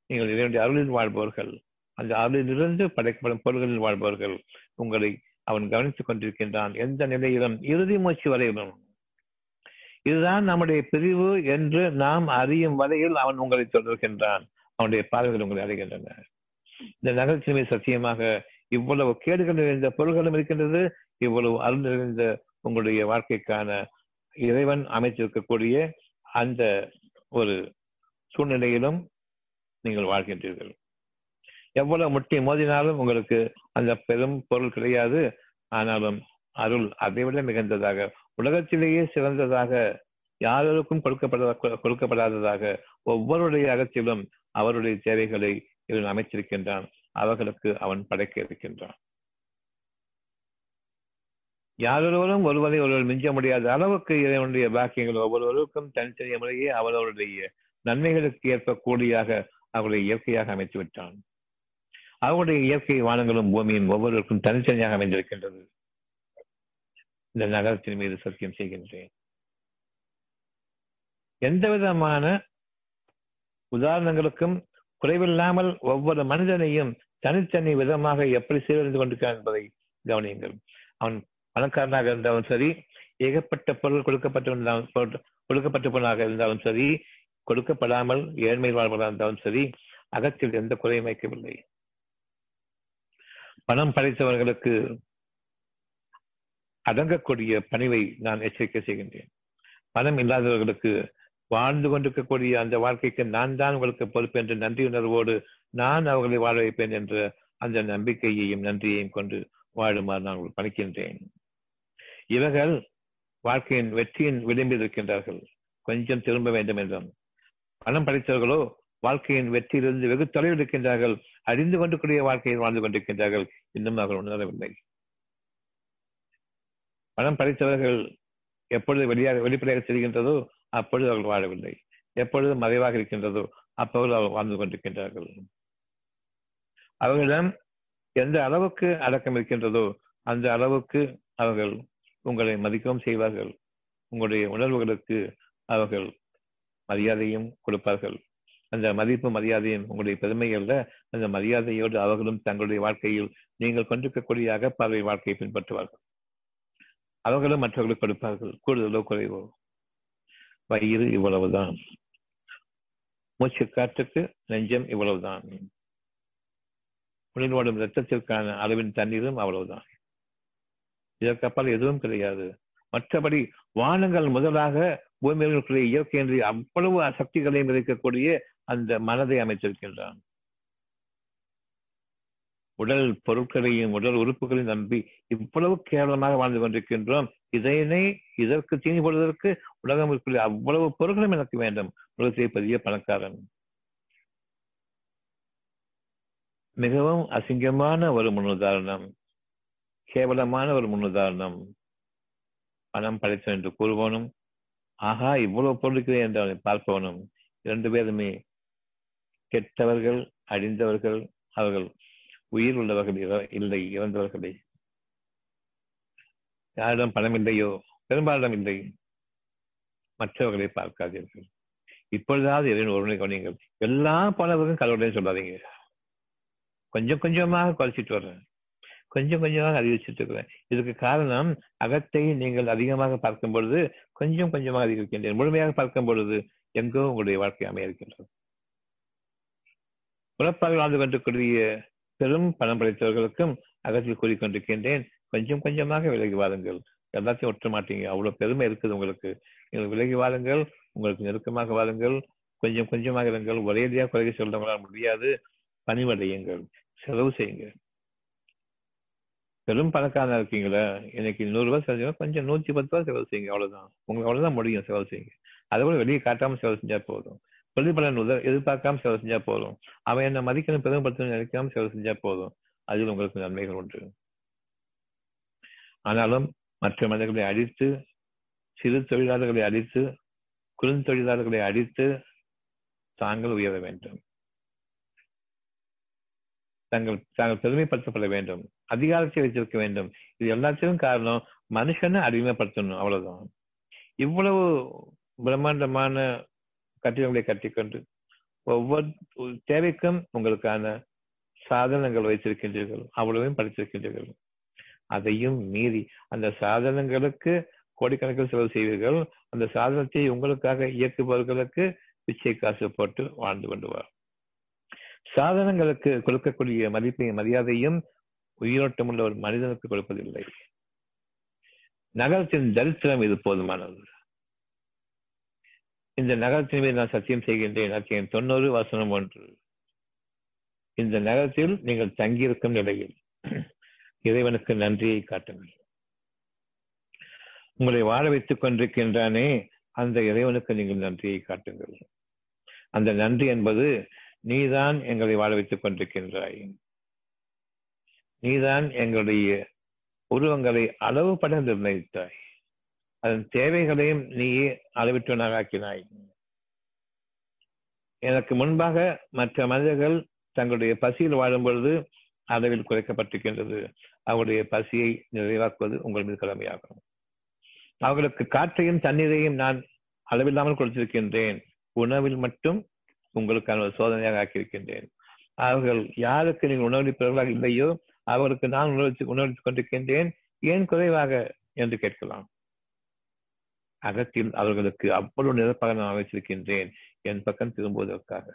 நீங்கள் இறைவனுடைய அருளில் வாழ்பவர்கள். அந்த அருளிலிருந்து படைக்கப்படும் பொருள்களில் வாழ்பவர்கள். உங்களை அவன் கவனித்துக் கொண்டிருக்கின்றான். எந்த நிலையிலும் இறுதி மூச்சு வரையிலும். இதுதான் நம்முடைய பிரிவு என்று நாம் அறியும் வரையில் அவன் உங்களை தொடர்கின்றான். அவனுடைய பார்வைகள் உங்களை அறிகின்றன. இந்த நகரத்திலுமே சத்தியமாக இவ்வளவு கேடுகள் நிறைந்த பொருள்களும் இருக்கின்றது இவ்வளவு அருள் நிறைந்த உங்களுடைய வாழ்க்கைக்கான இறைவன் அமைத்திருக்கக்கூடிய அந்த ஒரு சூழ்நிலையிலும் நீங்கள் வாழ்கின்றீர்கள். எவ்வளவு முட்டி மோதினாலும் உங்களுக்கு அந்த பெரும் பொருள் கிடையாது. ஆனாலும் அருள் அதைவிட மிகுந்ததாக உலகத்திலேயே சிறந்ததாக யாருக்கும் கொடுக்கப்பட கொடுக்கப்படாததாக ஒவ்வொருடைய அகத்திலும் அவருடைய தேவைகளை இவன் அமைச்சிருக்கின்றான் அவர்களுக்கு அவன் படைக்க இருக்கின்றான். யாரொருவரும் ஒருவரை ஒருவர் மிஞ்ச முடியாத அளவுக்கு இதனுடைய பாக்கியங்கள் ஒவ்வொருவருக்கும் தனித்தனிய முறையே அவரவருடைய நன்மைகளுக்கு ஏற்பக்கூடியாக அவர்களை இயற்கையாக அமைத்து விட்டான் அவருடைய இயற்கை வானங்களும் பூமியும் ஒவ்வொருவருக்கும் தனித்தனியாக அமைந்திருக்கின்றது. இந்த நகரத்தின் மீது சத்தியம் செய்கின்றேன். எந்த விதமான உதாரணங்களுக்கும் குறைவில்லாமல் ஒவ்வொரு மனிதனையும் தனித்தனி விதமாக எப்படி சீரழிந்து கொண்டிருக்கிறான் என்பதை கவனியுங்கள். அவன் பணக்காரனாக இருந்தாலும் சரி ஏகப்பட்ட பொருள் கொடுக்கப்பட்ட கொடுக்கப்பட்ட பொருளாக இருந்தாலும் சரி கொடுக்கப்படாமல் ஏழ்மை வாழ்வதாக இருந்தாலும் சரி அகத்தில் எந்த குறையும் வைக்கவில்லை. பணம் படைத்தவர்களுக்கு அடங்கக்கூடிய பணிவை நான் எச்சரிக்கை செய்கின்றேன். பணம் இல்லாதவர்களுக்கு வாழ்ந்து கொண்டிருக்கக்கூடிய அந்த வாழ்க்கைக்கு நான் தான் உங்களுக்கு பொறுப்பு என்று நன்றி உணர்வோடு நான் அவர்களை வாழ வைப்பேன் என்ற அந்த நம்பிக்கையையும் நன்றியையும் கொண்டு வாழுமாறு நான் உங்களுக்கு பணிக்கின்றேன். இவர்கள் வாழ்க்கையின் வெற்றியின் விளிம்பில் இருக்கின்றார்கள். கொஞ்சம் திரும்ப வேண்டும் என்றும். பணம் படைத்தவர்களோ வாழ்க்கையின் வெற்றியிலிருந்து வெகு தொலைவில் இருக்கின்றார்கள். அறிந்து கொண்டிருக்கிற வாழ்க்கையில் வாழ்ந்து கொண்டிருக்கின்றார்கள். இன்னும் அவர்கள் உணரவில்லை. பணம் படைத்தவர்கள் எப்பொழுது வெளியாக வெளிப்படையாக தெரிகின்றதோ அப்பொழுது அவர்கள் வாழவில்லை. எப்பொழுது மறைவாக இருக்கின்றதோ அப்பொழுது அவர்கள் வாழ்ந்து கொண்டிருக்கின்றார்கள். அவர்களிடம் எந்த அளவுக்கு அடக்கம் இருக்கின்றதோ அந்த அளவுக்கு அவர்கள் உங்களை மதிக்கவும் செய்வார்கள். உங்களுடைய உணர்வுகளுக்கு அவர்கள் மரியாதையும் கொடுப்பார்கள். அந்த மதிப்பு மரியாதையும் உங்களுடைய பெருமை அல்ல. அந்த மரியாதையோடு அவர்களும் தங்களுடைய வாழ்க்கையில் நீங்கள் கொண்டிருக்கக்கூடிய அகப்பார்வை வாழ்க்கையை பின்பற்றுவார்கள். அவர்களும் மற்றவர்களுக்கு கொடுப்பார்கள். கூடுதலோ குறைவோ. வயிறு இவ்வளவுதான். மூச்சு காற்றுக்கு நெஞ்சம் இவ்வளவுதான். உடல் ஓடும் ரத்தத்திற்கான அளவின் தண்ணீரும் அவ்வளவுதான். இதற்கப்பால் எதுவும் கிடையாது. மற்றபடி வானங்கள் முதலாக பூமியில் இயற்கை என்று அவ்வளவு சக்திகளையும் இருக்கக்கூடிய அந்த மனதை அமைத்திருக்கின்றான். உடல் பொருட்களையும் உடல் உறுப்புகளையும் நம்பி இவ்வளவு கேவலமாக வாழ்ந்து கொண்டிருக்கின்றோம். இதனை இதற்கு தீனி போடுவதற்கு உலகம் இருக்கிற அவ்வளவு பொருட்களும் எனக்கு வேண்டும். உலகத்தை பெரிய பணக்காரன். மிகவும் அசிங்கமான ஒரு முன்னுதாரணம். கேவலமான ஒரு முன்னுதாரணம். பணம் படைத்தோம் என்று கூறுவோனும் ஆகா இவ்வளவு பொருளுக்கிறேன் என்று அவனை பார்ப்பவனும் இரண்டு பேருமே கெட்டவர்கள் அழிந்தவர்கள் அவர்கள் உயிர் உள்ளவர்கள் இல்லை இறந்தவர்களே யாரிடம் பணம் இல்லையோ பெரும்பாலிடம் இல்லை. மற்றவர்களை பார்க்காதீர்கள். இப்பொழுதாவது இறைவன் ஒருவனை கவனிங்கள் எல்லா பணவர்களும் கடவுளையும் சொல்லாதீங்க. கொஞ்சம் கொஞ்சமாக குறைச்சிட்டு வர்றேன் கொஞ்சம் கொஞ்சமாக அதிகரிச்சுட்டு இருக்கிறேன். இதுக்கு காரணம் அகத்தை நீங்கள் அதிகமாக பார்க்கும் பொழுது கொஞ்சம் கொஞ்சமாக அதிகரிக்கின்றேன். முழுமையாக பார்க்கும் பொழுது எங்கோ உங்களுடைய வாழ்க்கை அமைய இருக்கின்றது. உழப்பாக வாழ்ந்து கொண்டிருக்கூடிய பெரும் பணம் படைத்தவர்களுக்கும் அகத்தில் கூறிக்கொண்டிருக்கின்றேன். கொஞ்சம் கொஞ்சமாக விலகி வாருங்கள். எல்லாத்தையும் ஒற்ற மாட்டீங்க. அவ்வளவு பெருமை இருக்குது உங்களுக்கு. நீங்கள் விலகி வாருங்கள். உங்களுக்கு நெருக்கமாக வாருங்கள். கொஞ்சம் கொஞ்சமாக இருங்கள். ஒரேடியாக குறைய சொல்றவங்களால் முடியாது. பணிவடையுங்கள். செலவு செய்யுங்க பெரும் பணக்காரனா இருக்கீங்களா. இன்னைக்கு நூறு ரூபாய் செலவு கொஞ்சம் நூத்தி பத்து ரூபாய் செலவு செய்யுங்க. அவ்வளவுதான். உங்களுக்கு அவ்வளவுதான் முடியும். செலவு செய்யுங்க. அதை கூட வெளியே காட்டாம செலவு செஞ்சா போதும். பிரதிபலன் உதவ எதிர்பார்க்காம சேவை செஞ்சா போதும். அவன் என்ன மதிக்கணும் பெருமைப்படுத்தணும் நினைக்காம சேவை செஞ்சா போதும். அதில் உங்களுக்கு நன்மைகள் உண்டு. ஆனாலும் மற்ற மனிதர்களை அழித்து சிறு தொழிலாளர்களை அழித்து குறுந்தொழிலாளர்களை அழித்து தாங்கள் உயர வேண்டும். தாங்கள் தாங்கள் பெருமைப்படுத்தப்பட வேண்டும். அதிகாரத்தை வைத்திருக்க வேண்டும். இது எல்லாத்தையும் காரணம் மனுஷனை அடிமைப்படுத்தணும். அவ்வளவுதான். இவ்வளவு பிரம்மாண்டமான கட்டிடங்களை கட்டிக்கொண்டு ஒவ்வொரு தேவைக்கும் உங்களுக்கான சாதனங்கள் வைத்திருக்கின்றீர்கள் அவ்வளவையும் படித்திருக்கின்றீர்கள். அதையும் மீறி அந்த சாதனங்களுக்கு கோடிக்கணக்கில் செலவு செய்வீர்கள். அந்த சாதனத்தை உங்களுக்காக இயக்குபவர்களுக்கு பிச்சை காசு போட்டு வாழ்ந்து கொண்டு வரும் சாதனங்களுக்கு கொடுக்கக்கூடிய மதிப்பையும் மரியாதையும் உயிரோட்டம் உள்ள ஒரு மனிதனுக்கு கொடுப்பதில்லை. நகரத்தின் தரித்திரம் இது போதுமானது. இந்த நகரத்தின் மீது நான் சத்தியம் செய்கின்றேன். அத்தியம் தொண்ணூறு வசனம் ஒன்று. இந்த நகரத்தில் நீங்கள் தங்கியிருக்கும் நிலையில் இறைவனுக்கு நன்றியை காட்டுங்கள். உங்களை வாழ வைத்துக் கொண்டிருக்கின்றானே அந்த இறைவனுக்கு நீங்கள் நன்றியை காட்டுங்கள். அந்த நன்றி என்பது நீதான் எங்களை வாழ வைத்துக் கொண்டிருக்கின்றாய். நீதான் எங்களுடைய உருவங்களை அளவுபட நிர்ணயித்தாய். அதன் தேவைகளையும் நீயே அளவிட்டுனராக்கினாய் எனக்கு முன்பாக மற்ற மனிதர்கள் தங்களுடைய பசியில் வாழும் பொழுது அளவில் குறைக்கப்பட்டிருக்கின்றது. அவருடைய பசியை நிறைவாக்குவது உங்கள் மீது கடமையாகும். அவர்களுக்கு காற்றையும் தண்ணீரையும் நான் அளவில்லாமல் கொடுத்திருக்கின்றேன். உணவில் மட்டும் உங்களுக்கான ஒரு சோதனையாக ஆக்கியிருக்கின்றேன். அவர்கள் யாருக்கு நீங்கள் உணவளிப்பவர்களாக இல்லையோ அவர்களுக்கு நான் உணவளித்து உணவளித்துக் கொண்டிருக்கின்றேன். ஏன் குறைவாக? என்று கேட்கலாம். அகத்தில் அவர்களுக்கு அவ்வளவு நிரப்பாக நான் அமைச்சிருக்கின்றேன் என் பக்கம் திரும்புவதற்காக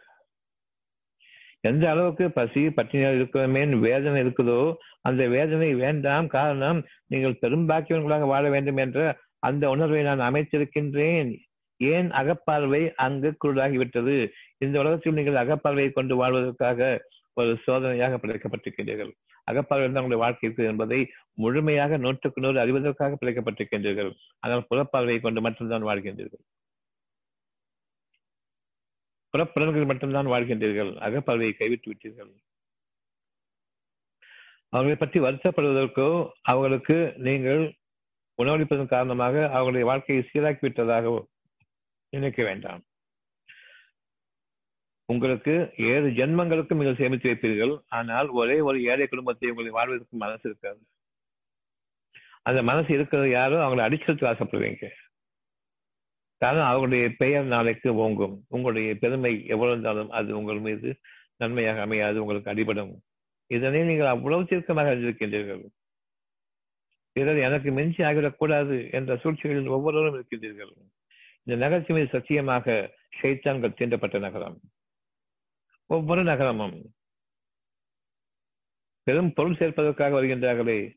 எந்த அளவுக்கு பசி பட்டினியால் இருக்கிறோமே வேதனை இருக்குதோ அந்த வேதனை வேண்டாம் காரணம் நீங்கள் பெரும்பாக்கியவர்களாக வாழ வேண்டும் என்ற அந்த உணர்வை நான் அமைத்திருக்கின்றேன். ஏன் அகப்பார்வை அங்கு குருடாகிவிட்டது? இந்த உலகத்தில் நீங்கள் அகப்பார்வையை கொண்டு வாழ்வதற்காக ஒரு சோதனையாக படைக்கப்பட்டிருக்கின்றீர்கள் அகப்பார்வை தான் உங்களுடைய வாழ்க்கை இருக்குது என்பதை முழுமையாக நூற்றுக்கு நூறு அறிவதற்காக பிழைக்கப்பட்டிருக்கின்றீர்கள். ஆனால் புறப்பார்வையை கொண்டு மட்டும்தான் வாழ்கின்றீர்கள். புறப்புலன்கள் மட்டும்தான் வாழ்கின்றீர்கள். அகப்பார்வையை கைவிட்டு விட்டீர்கள். அவர்களை பற்றி வருத்தப்படுவதற்கோ அவர்களுக்கு நீங்கள் உணவளிப்பதன் காரணமாக அவர்களுடைய வாழ்க்கையை சீராக்கி விட்டதாக நினைக்க வேண்டாம். உங்களுக்கு ஏழு ஜென்மங்களுக்கும் நீங்கள் சேமித்து வைப்பீர்கள். ஆனால் ஒரே ஒரு ஏழை குடும்பத்தை உங்களை வாழ்வதற்கு மனசு இருக்காது. அந்த மனசு இருக்கிறது யாரோ அவங்களை அடிச்சலுக்கு ஆசைப்படுவீங்க. காரணம் அவருடைய பெயர் நாளைக்கு ஓங்கும். உங்களுடைய பெருமை எவ்வளவு இருந்தாலும் அது உங்கள் மீது நன்மையாக அமையாது உங்களுக்கு அடிபடும். இதனை நீங்கள் அவ்வளவு தீர்க்கமாக அறிந்திருக்கின்றீர்கள். பிறர் எனக்கு மிஞ்சி ஆகிவிடக்கூடாது என்ற சூழ்ச்சிகளில் ஒவ்வொருவரும் இருக்கின்றீர்கள். இந்த நகர்ச்சி மீது சத்தியமாக ஷைத்தான்கள் தீண்டப்பட்ட நகரம். ஒவ்வொரு நகரமும். பெரும் பொருள் சேர்ப்பதற்காக வருகின்றார்களே.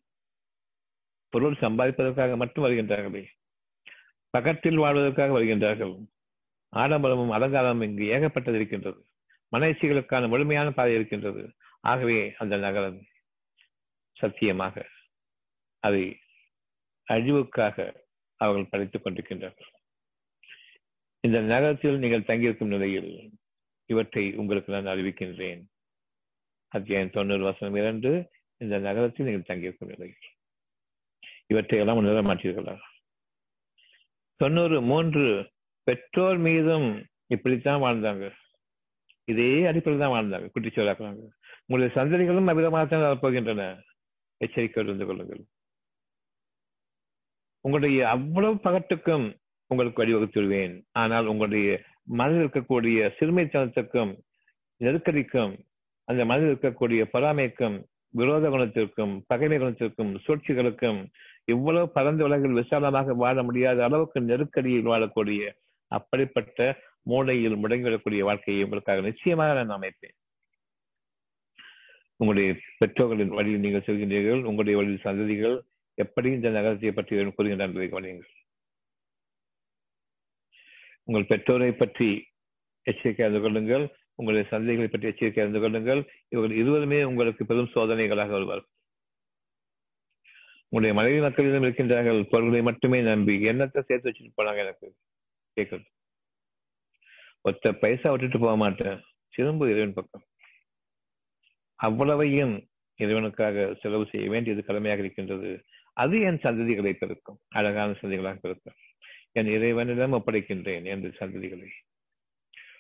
பொருள் சம்பாதிப்பதற்காக மட்டும் வருகின்றார்களே. பக்கத்தில் வாழ்வதற்காக வருகின்றார்கள். ஆடம்பரமும் அலங்காரமும் இங்கு ஏகப்பட்டது இருக்கின்றது. மனசிகளுக்கான முழுமையான பாதை இருக்கின்றது. ஆகவே அந்த நகரம் சத்தியமாக அதை அழிவுக்காக அவர்கள் படித்துக் கொண்டிருக்கின்றார்கள். இந்த நகரத்தில் நீங்கள் தங்கியிருக்கும் நிலையில் இவற்றை உங்களுக்கு நான் அறிவிக்கின்றேன். அத்தியாயம் தொண்ணூறு வசனம் இரண்டு. இந்த நகரத்தில் நீங்கள் தங்கியிருக்கவில்லை இவற்றை எல்லாம் உணர மாட்டீர்களா தொண்ணூறு மூன்று. பெற்றோர் மீதும் இப்படித்தான் வாழ்ந்தாங்க. இதே அடிப்படையில் தான் வாழ்ந்தாங்க. குட்டிச்சோராக்குறாங்க உங்களுடைய சந்ததிகளும் அமிதமாகத்தான் வரப்போகின்றன. எச்சரிக்கை இருந்து கொள்ளுங்கள். உங்களுடைய அவ்வளவு பகட்டுக்கும் உங்களுக்கு வழிவகுத்துவிடுவேன். ஆனால் உங்களுடைய மனதில் இருக்கக்கூடிய சிறுமைத்தனத்துக்கும் நெருக்கடிக்கும் அந்த மனதில் இருக்கக்கூடிய பொறாமைக்கும் விரோத குணத்திற்கும் பகைமை குணத்திற்கும் சூழ்ச்சிகளுக்கும் இவ்வளவு பரந்த உலகில் விசாலமாக வாழ முடியாத அளவுக்கு நெருக்கடியில் வாழக்கூடிய அப்படிப்பட்ட மூளையில் முடங்கிவிடக்கூடிய வாழ்க்கையை உங்களுக்காக நிச்சயமாக நான் அமைப்பேன். உங்களுடைய பெற்றோர்களின் வழியில் நீங்கள் செல்கின்றீர்கள் உங்களுடைய வழியில் சந்ததிகள் எப்படி இந்த நகரத்தை பற்றி கூறுகின்றான் என்பதை கவனியுங்கள். உங்கள் பெற்றோரை பற்றி எச்சரிக்கை அறிந்து கொள்ளுங்கள். உங்களுடைய சந்தைகளை பற்றி எச்சரிக்கை அறிந்து கொள்ளுங்கள். இவர்கள் இருவருமே உங்களுக்கு பெரும் சோதனைகளாக வருவார் உங்களுடைய மனைவி மக்களிடம் இருக்கின்றார்கள். பொருள்களை மட்டுமே நம்பி என்னத்தை சேர்த்து வச்சுட்டு போனாங்க எனக்கு. கேட்குறது ஒத்த பைசா விட்டுட்டு போக மாட்டேன். திரும்ப இறைவன் பக்கம். அவ்வளவையும் இறைவனுக்காக செலவு செய்ய வேண்டியது கடமையாக இருக்கின்றது. அது என் சந்ததிகளை பெருக்கும். அழகான சந்ததிகளாக பெருக்கும். என் இறைவனிடம் ஒப்படைக்கின்றேன் என்று சந்ததிகளை.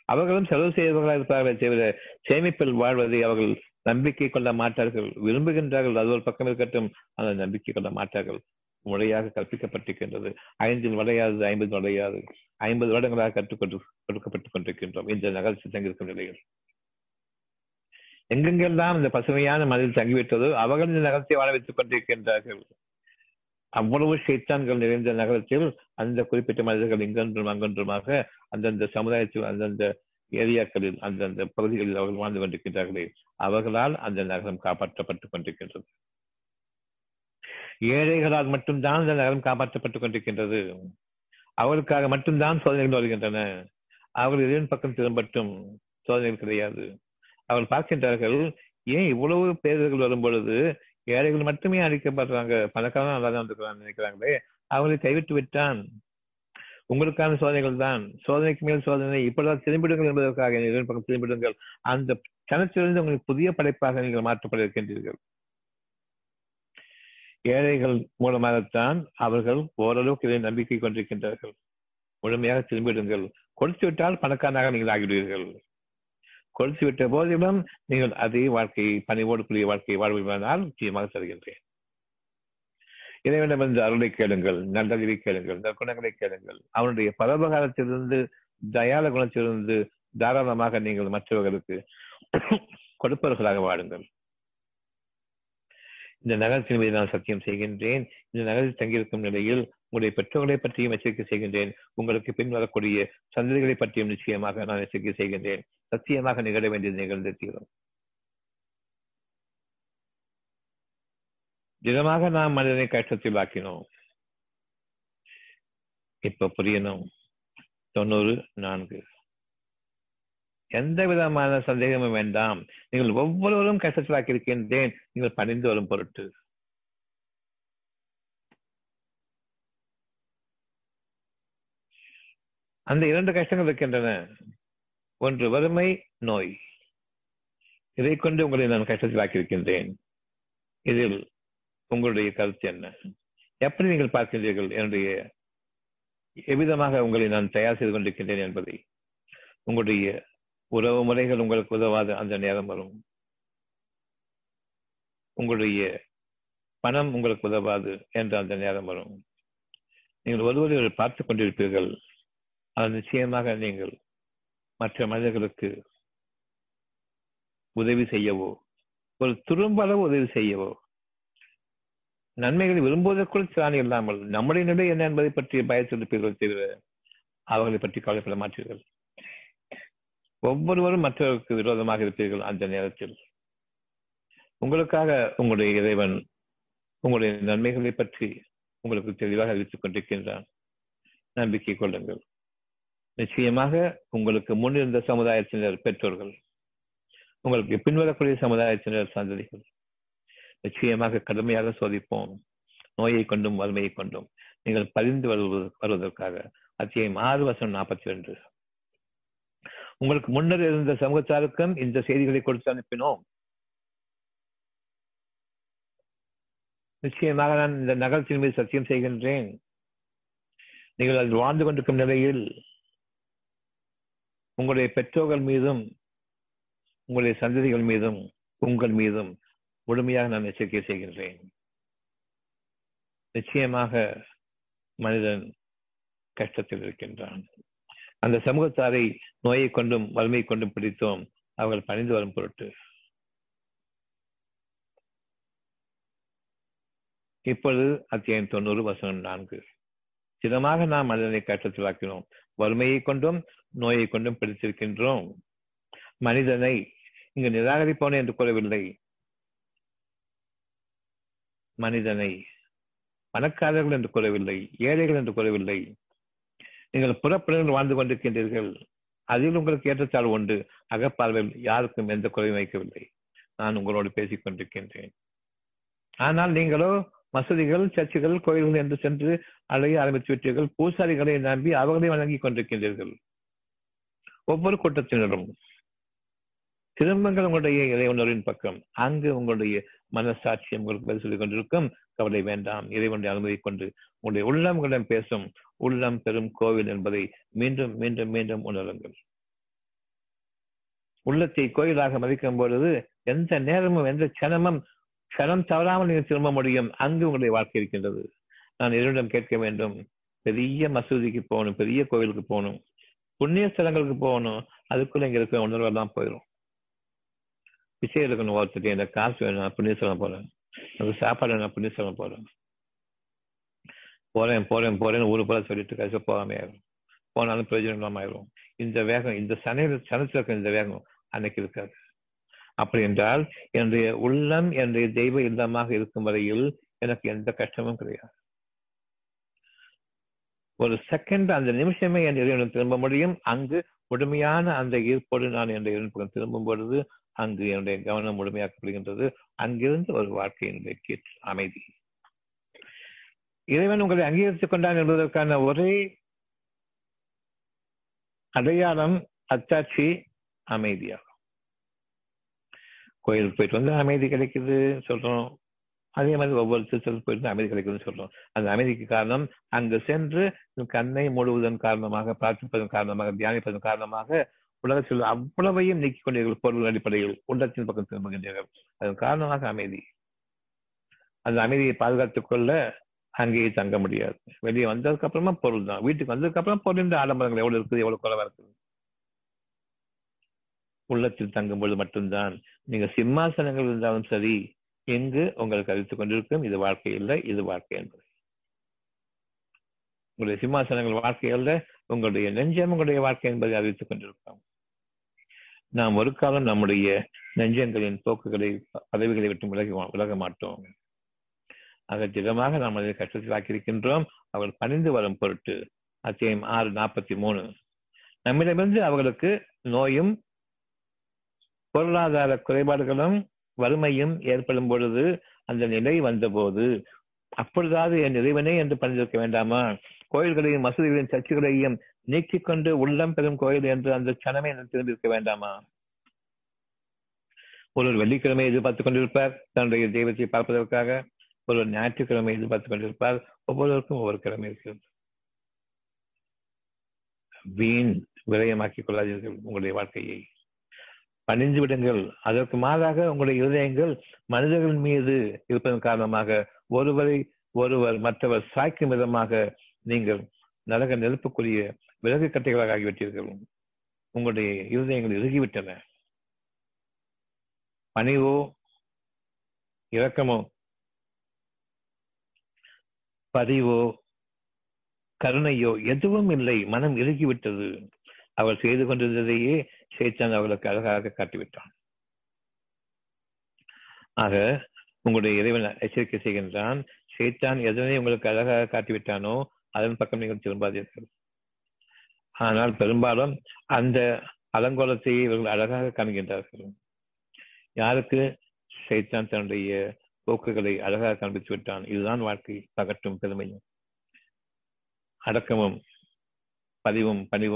அவர்களும் செலவு செய்தவர்களாக இருப்பார்கள். செய்வத சேமிப்பில் வாழ்வதை அவர்கள் நம்பிக்கை கொள்ள மாட்டார்கள். விரும்புகின்றார்கள். அது ஒரு பக்கம் இருக்கட்டும். ஆனால் நம்பிக்கை கொள்ள மாட்டார்கள். முறையாக கற்பிக்கப்பட்டிருக்கின்றது. ஐந்தில் வளையாது ஐம்பது வளையாது. ஐம்பது வருடங்களாக கற்றுக்கொண்டு கொடுக்கப்பட்டுக் கொண்டிருக்கின்றோம். இந்த நகர்ச்சி தங்கியிருக்கும் நிலையில். எங்கெங்கெல்லாம் இந்த பசுமையான மனதில் தங்கிவிட்டதோ அவர்கள் இந்த நகரத்தை வாழ வைத்துக் கொண்டிருக்கின்றார்கள். அவ்வளவு சைத்தான்கள் நிறைந்த நகரத்தில் அந்த குறிப்பிட்ட மனிதர்கள் இங்கொன்றும் அங்கொன்றுமாக அந்தந்த சமுதாயத்தில் அந்தந்த ஏரியாக்களில் அந்தந்த பகுதிகளில் அவர்கள் வாழ்ந்து கொண்டிருக்கின்றார்களே. அவர்களால் அந்த நகரம் காப்பாற்றப்பட்டுக் கொண்டிருக்கின்றது. ஏழைகளால் மட்டும்தான் அந்த நகரம் காப்பாற்றப்பட்டுக் கொண்டிருக்கின்றது. அவர்களுக்காக மட்டும்தான் சோதனைகள் வருகின்றன. அவர்கள் இதன் பக்கம் திரும்பட்டும் சோதனைகள் கிடையாது. அவர்கள் பார்க்கின்றார்கள் ஏன் இவ்வளவு பேரர்கள் வரும் பொழுது ஏழைகள் மட்டுமே அழிக்கப்படுறாங்க. பணக்காரன் நல்லா தான் வந்துக்கிறான்னு நினைக்கிறாங்களே. அவங்களை கைவிட்டு விட்டான். உங்களுக்கான சோதனைகள் தான். சோதனைக்கு மேல் சோதனை. இப்பொழுது திரும்பிடுங்கள் என்பதற்காக இதன் பக்கம் திரும்பிடுங்கள் அந்த கணத்திலிருந்து உங்களுக்கு புதிய படைப்பாக நீங்கள் மாற்றப்பட இருக்கின்றீர்கள். ஏழைகள் மூலமாகத்தான் அவர்கள் ஓரளவுக்கு இதை நம்பிக்கை கொண்டிருக்கின்றார்கள். முழுமையாக திரும்பிடுங்கள் கொடுத்து விட்டால் பணக்காரனாக நீங்கள் ஆகிவிடுவீர்கள். கொடுத்து விட்ட போதிலும் நீங்கள் அதே வாழ்க்கையை பணிவோடு கூடிய வாழ்க்கையை வாழ்வதால் நிச்சயமாக தருகின்றேன். இறைவனம் என்று அருளை கேளுங்கள் நல்லறிவை கேளுங்கள் நற்குணங்களை கேளுங்கள். அவனுடைய பரபகாலத்திலிருந்து தயால குணத்திலிருந்து தாராளமாக நீங்கள் மற்றவர்களுக்கு கொடுப்பவர்களாக வாழுங்கள். இந்த நகரத்தின் மீது நான் சத்தியம் செய்கின்றேன். இந்த நகரத்தில் தங்கியிருக்கும் நிலையில் உங்களுடைய பெற்றோர்களை பற்றியும் எச்சரிக்கை செய்கின்றேன். உங்களுக்கு பின் வரக்கூடிய சந்ததிகளை பற்றியும் நிச்சயமாக நான் எச்சரிக்கை செய்கின்றேன். சத்தியமாக நிகழ வேண்டியது நிகழ்ந்து தீரும். தினமாக நாம் மனிதனை கஷ்டத்தில் ஆக்கினோம். இப்ப புரியணும். தொண்ணூறு நான்கு. எந்த விதமான சந்தேகமும் வேண்டாம். நீங்கள் ஒவ்வொருவரும் கஷ்டத்திலாக்கி இருக்கின்றேன். நீங்கள் பணிந்து வரும் பொருட்டு. அந்த இரண்டு கஷ்டங்கள் இருக்கின்றன. ஒன்று வறுமை நோய். இதை கொண்டு உங்களை நான் கஷ்டத்தில் ஆக்கியிருக்கின்றேன் இதில் உங்களுடைய கருத்து என்ன? எப்படி நீங்கள் பார்க்கின்றீர்கள்? என்னுடைய எவ்விதமாக உங்களை நான் தயார் செய்து கொண்டிருக்கின்றேன் என்பதை. உங்களுடைய உறவு முறைகள் உங்களுக்கு உதவாது அந்த நேரம் வரும். உங்களுடைய பணம் உங்களுக்கு உதவாது என்ற அந்த நேரம் வரும். நீங்கள் ஒருவரை பார்த்துக் கொண்டிருப்பீர்கள். அது நிச்சயமாக நீங்கள் மற்ற மனிதர்களுக்கு உதவி செய்யவோ ஒரு துரும்பளவு உதவி செய்யவோ நன்மைகளை விரும்புவதற்குள் திராணி இல்லாமல் நம்முடைய நிலை என்ன என்பதை பற்றி பயத்திருப்பீர்கள் தவிர அவர்களை பற்றி கவலைப்பட மாட்டீர்கள். ஒவ்வொருவரும் மற்றவருக்கு விரோதமாக இருப்பீர்கள் அந்த நேரத்தில். உங்களுக்காக உங்களுடைய இறைவன் உங்களுடைய நன்மைகளை பற்றி உங்களுக்கு தெளிவாக அறிவித்துக் கொண்டிருக்கின்றான். நம்பிக்கை கொள்ளுங்கள். நிச்சயமாக உங்களுக்கு முன்னிருந்த சமுதாயத்தினர் பெற்றோர்கள் உங்களுக்கு பின்வரக்கூடிய சமுதாயத்தினர் சந்ததிகள். நிச்சயமாக கடுமையாக சோதிப்போம் நோயை கொண்டும் வறுமையை கொண்டும். நீங்கள் பரிந்து வருவதற்காக அத்தியாயம் ஆறு வருஷம் நாற்பத்தி ரெண்டு. உங்களுக்கு முன்னர் இருந்த சமூகத்தாருக்கும் இந்த செய்திகளை கொடுத்து அனுப்பினோம். நிச்சயமாக நான் இந்த நகரத்தின் மீது சத்தியம் செய்கின்றேன். நீங்கள் அதில் வாழ்ந்து கொண்டிருக்கும் நிலையில் உங்களுடைய பெற்றோர்கள் மீதும் உங்களுடைய சந்ததிகள் மீதும் உங்கள் மீதும் முழுமையாக நான் எச்சரிக்கை செய்கின்றேன். நிச்சயமாக மனிதன் கஷ்டத்தில் இருக்கின்றான். அந்த சமூகத்தாரை நோயை கொண்டும் வலிமை கொண்டும் பிடித்தோம். அவர்கள் பணிந்து வரும் பொருட்டு. இப்பொழுது அத்தியாயம் தொண்ணூறு வசனம் நான்கு. சிதமாக நாம் மனிதனை கஷ்டத்தில் ஆக்கினோம் வறுமையை கொண்டும் நோயை கொண்டும் பிடித்திருக்கின்றோம். மனிதனை இங்கு நிராகரிப்போன என்று கூறவில்லை. மனிதனை பணக்காரர்கள் என்று கூறவில்லை. ஏழைகள் என்று கூறவில்லை. நீங்கள் புறப்படங்கள் வாழ்ந்து கொண்டிருக்கின்றீர்கள். அதில் உங்களுக்கு ஏற்றத்தாழ் உண்டு. அகப்பார்வையில் யாருக்கும் எந்த குறையும் வைக்கவில்லை. நான் உங்களோடு பேசிக் கொண்டிருக்கின்றேன். ஆனால் நீங்களோ மசூதிகள் சர்ச்சுகள் கோயில்கள் என்று சென்று அழைய ஆரம்பித்து விட்டீர்கள் பூசாரிகளை நம்பி அவர்களை வணங்கிக் கொண்டிருக்கின்றீர்கள். ஒவ்வொரு கூட்டத்தினரும் திரும்பங்கள் உங்களுடைய இறைவனரின் பக்கம். அங்கு உங்களுடைய மனசாட்சி உங்களுக்கு பதில் சொல்லிக் கொண்டிருக்கும். கவலை வேண்டாம். இறைவனுடைய அனுமதி கொண்டு உங்களுடைய உள்ளம் உங்களிடம் பேசும். உள்ளம் பெரும் கோவில் என்பதை மீண்டும் மீண்டும் மீண்டும் உணருங்கள். உள்ளத்தை கோயிலாக மதிக்கும் பொழுது எந்த நேரமும் எந்த கணமும் கணம் தவறாமல் நீங்கள் திரும்ப முடியும். அங்கு உங்களுடைய வாழ்க்கை இருக்கின்றது. நான் இறைவனிடம் கேட்க வேண்டும். பெரிய மசூதிக்கு போகணும் பெரிய கோவிலுக்கு போகணும். புண்ணிய ஸ்தலங்களுக்கு போகணும். அதுக்குள்ள இங்க இருக்கிற உணர்வெல்லாம் போயிடும் பிச்சை எடுக்கணும் ஒருத்தர் எனக்கு காசு வேணும் நான் புண்ணிய சொல்ல போறேன். எனக்கு சாப்பாடு நான் புண்ணிய சொல்ல போறேன். போறேன் போறேன் போறேன்னு ஊரு போல சொல்லிட்டு கடைசி போகாம ஆயிரும். போனாலும் பிரயோஜனம் இல்லாம ஆயிரும். இந்த வேகம் இந்த சனையில் சனத்துல இருக்கிற இந்த வேகம் அன்னைக்கு இருக்காது. அப்படி என்றால் என்னுடைய உள்ளம் என்னுடைய தெய்வ இல்லமாக இருக்கும் வரையில் எனக்கு எந்த கஷ்டமும் கிடையாது. ஒரு செகண்ட் அந்த நிமிஷமே என் இறைவனும் திரும்ப முடியும். அங்கு முழுமையான அந்த ஈர்ப்போடு நான் என் இறைவனுக்கு திரும்பும் பொழுது அங்கு என்னுடைய கவனம் முழுமையாக்கப்படுகின்றது. அங்கிருந்து ஒரு வாழ்க்கையினுடைய கீழ் அமைதி. இறைவன் உங்களை அங்கீகரித்துக் கொண்டான் என்பதற்கான ஒரே அடையாளம் அத்தாட்சி அமைதியாகும். கோயிலுக்கு போயிட்டு வந்து அமைதி கிடைக்குது சொல்றோம். அதே மாதிரி ஒவ்வொரு திருச்சலுக்கு போயிட்டு அமைதி கிடைக்குதுன்னு சொல்றோம். அந்த அமைதிக்கு காரணம் அங்கு சென்று கண்ணை மூடுவதன் காரணமாக பிரார்த்திப்பதன் காரணமாக தியானிப்பதன் காரணமாக உலகத்தில் அவ்வளவையும் நீக்கிக் கொண்டீர்கள் பொருள் அடிப்படையில் உள்ளத்தின் பக்கம் திரும்புகின்றனர். அதன் காரணமாக அமைதி. அந்த அமைதியை பாதுகாத்துக் கொள்ள அங்கேயே தங்க முடியாது. வெளியே வந்ததுக்கு அப்புறமா பொருள் தான். வீட்டுக்கு வந்ததுக்கு அப்புறம் பொருள் ஆடம்பரங்கள் எவ்வளவு இருக்குது எவ்வளவு குறைவா இருக்குது? உள்ளத்தில் தங்கும்பொழுது மட்டும்தான். நீங்க சிம்மாசனங்கள் இருந்தாலும் சரி எங்கு உங்களுக்கு அறிவித்துக் கொண்டிருக்கும் இது வாழ்க்கை இல்லை இது வாழ்க்கை என்பது. உங்களுடைய சிம்மாசனங்கள் வாழ்க்கை அல்ல உங்களுடைய நெஞ்சம் உங்களுடைய வாழ்க்கை என்பதை அறிவித்துக் கொண்டிருக்கிறோம் நாம் ஒரு காலம் நம்முடைய நெஞ்சங்களின் போக்குகளை பதவிகளை விட்டு விலகி விலக மாட்டோம். ஆக திடமாக நாம் அதை கஷ்டத்தில் ஆக்கியிருக்கின்றோம் அவர்கள் பணிந்து வரும் பொருட்டு அத்தியம் ஆறு நாற்பத்தி மூணு. நம்மிடமிருந்து அவர்களுக்கு நோயும் பொருளாதார குறைபாடுகளும் வறுமையும் ஏற்படும் பொழுது அந்த நிலை வந்தபோது அப்பொழுதாவது என் இறைவனே என்று பணிந்திருக்க வேண்டாமா? கோயில்களையும் மசூதிகளையும் சர்ச்சுகளையும் நீக்கிக் கொண்டு உள்ளம் பெறும் கோயில் என்று அந்த சனமே திரும்பியிருக்க வேண்டாமா? ஒருவர் வெள்ளிக்கிழமை எதிர்பார்த்துக் கொண்டிருப்பார். தன்னுடைய தெய்வத்தை பார்ப்பதற்காக ஒருவர் ஞாயிற்றுக்கிழமை எதிர்பார்த்துக் கொண்டிருப்பார். ஒவ்வொருவருக்கும் ஒவ்வொரு கிழமை இருக்கிறது. வீண் விரயமாக்கிக் கொள்ளாதீர்கள் உங்களுடைய வாழ்க்கையை. பணிந்து விடுங்கள். அதற்கு மாறாக உங்களுடைய இருதயங்கள் மனிதர்கள் மீது இருப்பதன் காரணமாக ஒருவரை ஒருவர் மற்றவர் சாய்க்கும் விதமாக நீங்கள் நரக நெருப்புக்குரிய விறகு கட்டைகளாக ஆகிவிட்டீர்கள். உங்களுடைய இருதயங்கள் இறுகிவிட்டன. பணிவோ இரக்கமோ பதிவோ கருணையோ எதுவும் இல்லை. மனம் இறுகிவிட்டது. அவர் செய்து கொண்டிருந்ததையே சேத்தான் அவளுக்கு அழகாக காட்டிவிட்டான். ஆக உங்களுடைய இறைவன் எச்சரிக்கை செய்கின்றான். சேத்தான் எதனை உங்களுக்கு அழகாக காட்டிவிட்டானோ அதன் பக்கம் நீங்கள் திரும்பாதீர்கள். ஆனால் பெரும்பாலும் அந்த அலங்கோலத்தையே இவர்கள் அழகாக காண்கின்றார்கள். யாருக்கு? சைத்தான் தன்னுடைய போக்குகளை அழகாக காண்பித்து விட்டான். இதுதான் வாழ்க்கை பகட்டும் பெருமையும். அடக்கமும் பதிவும் பணிவும்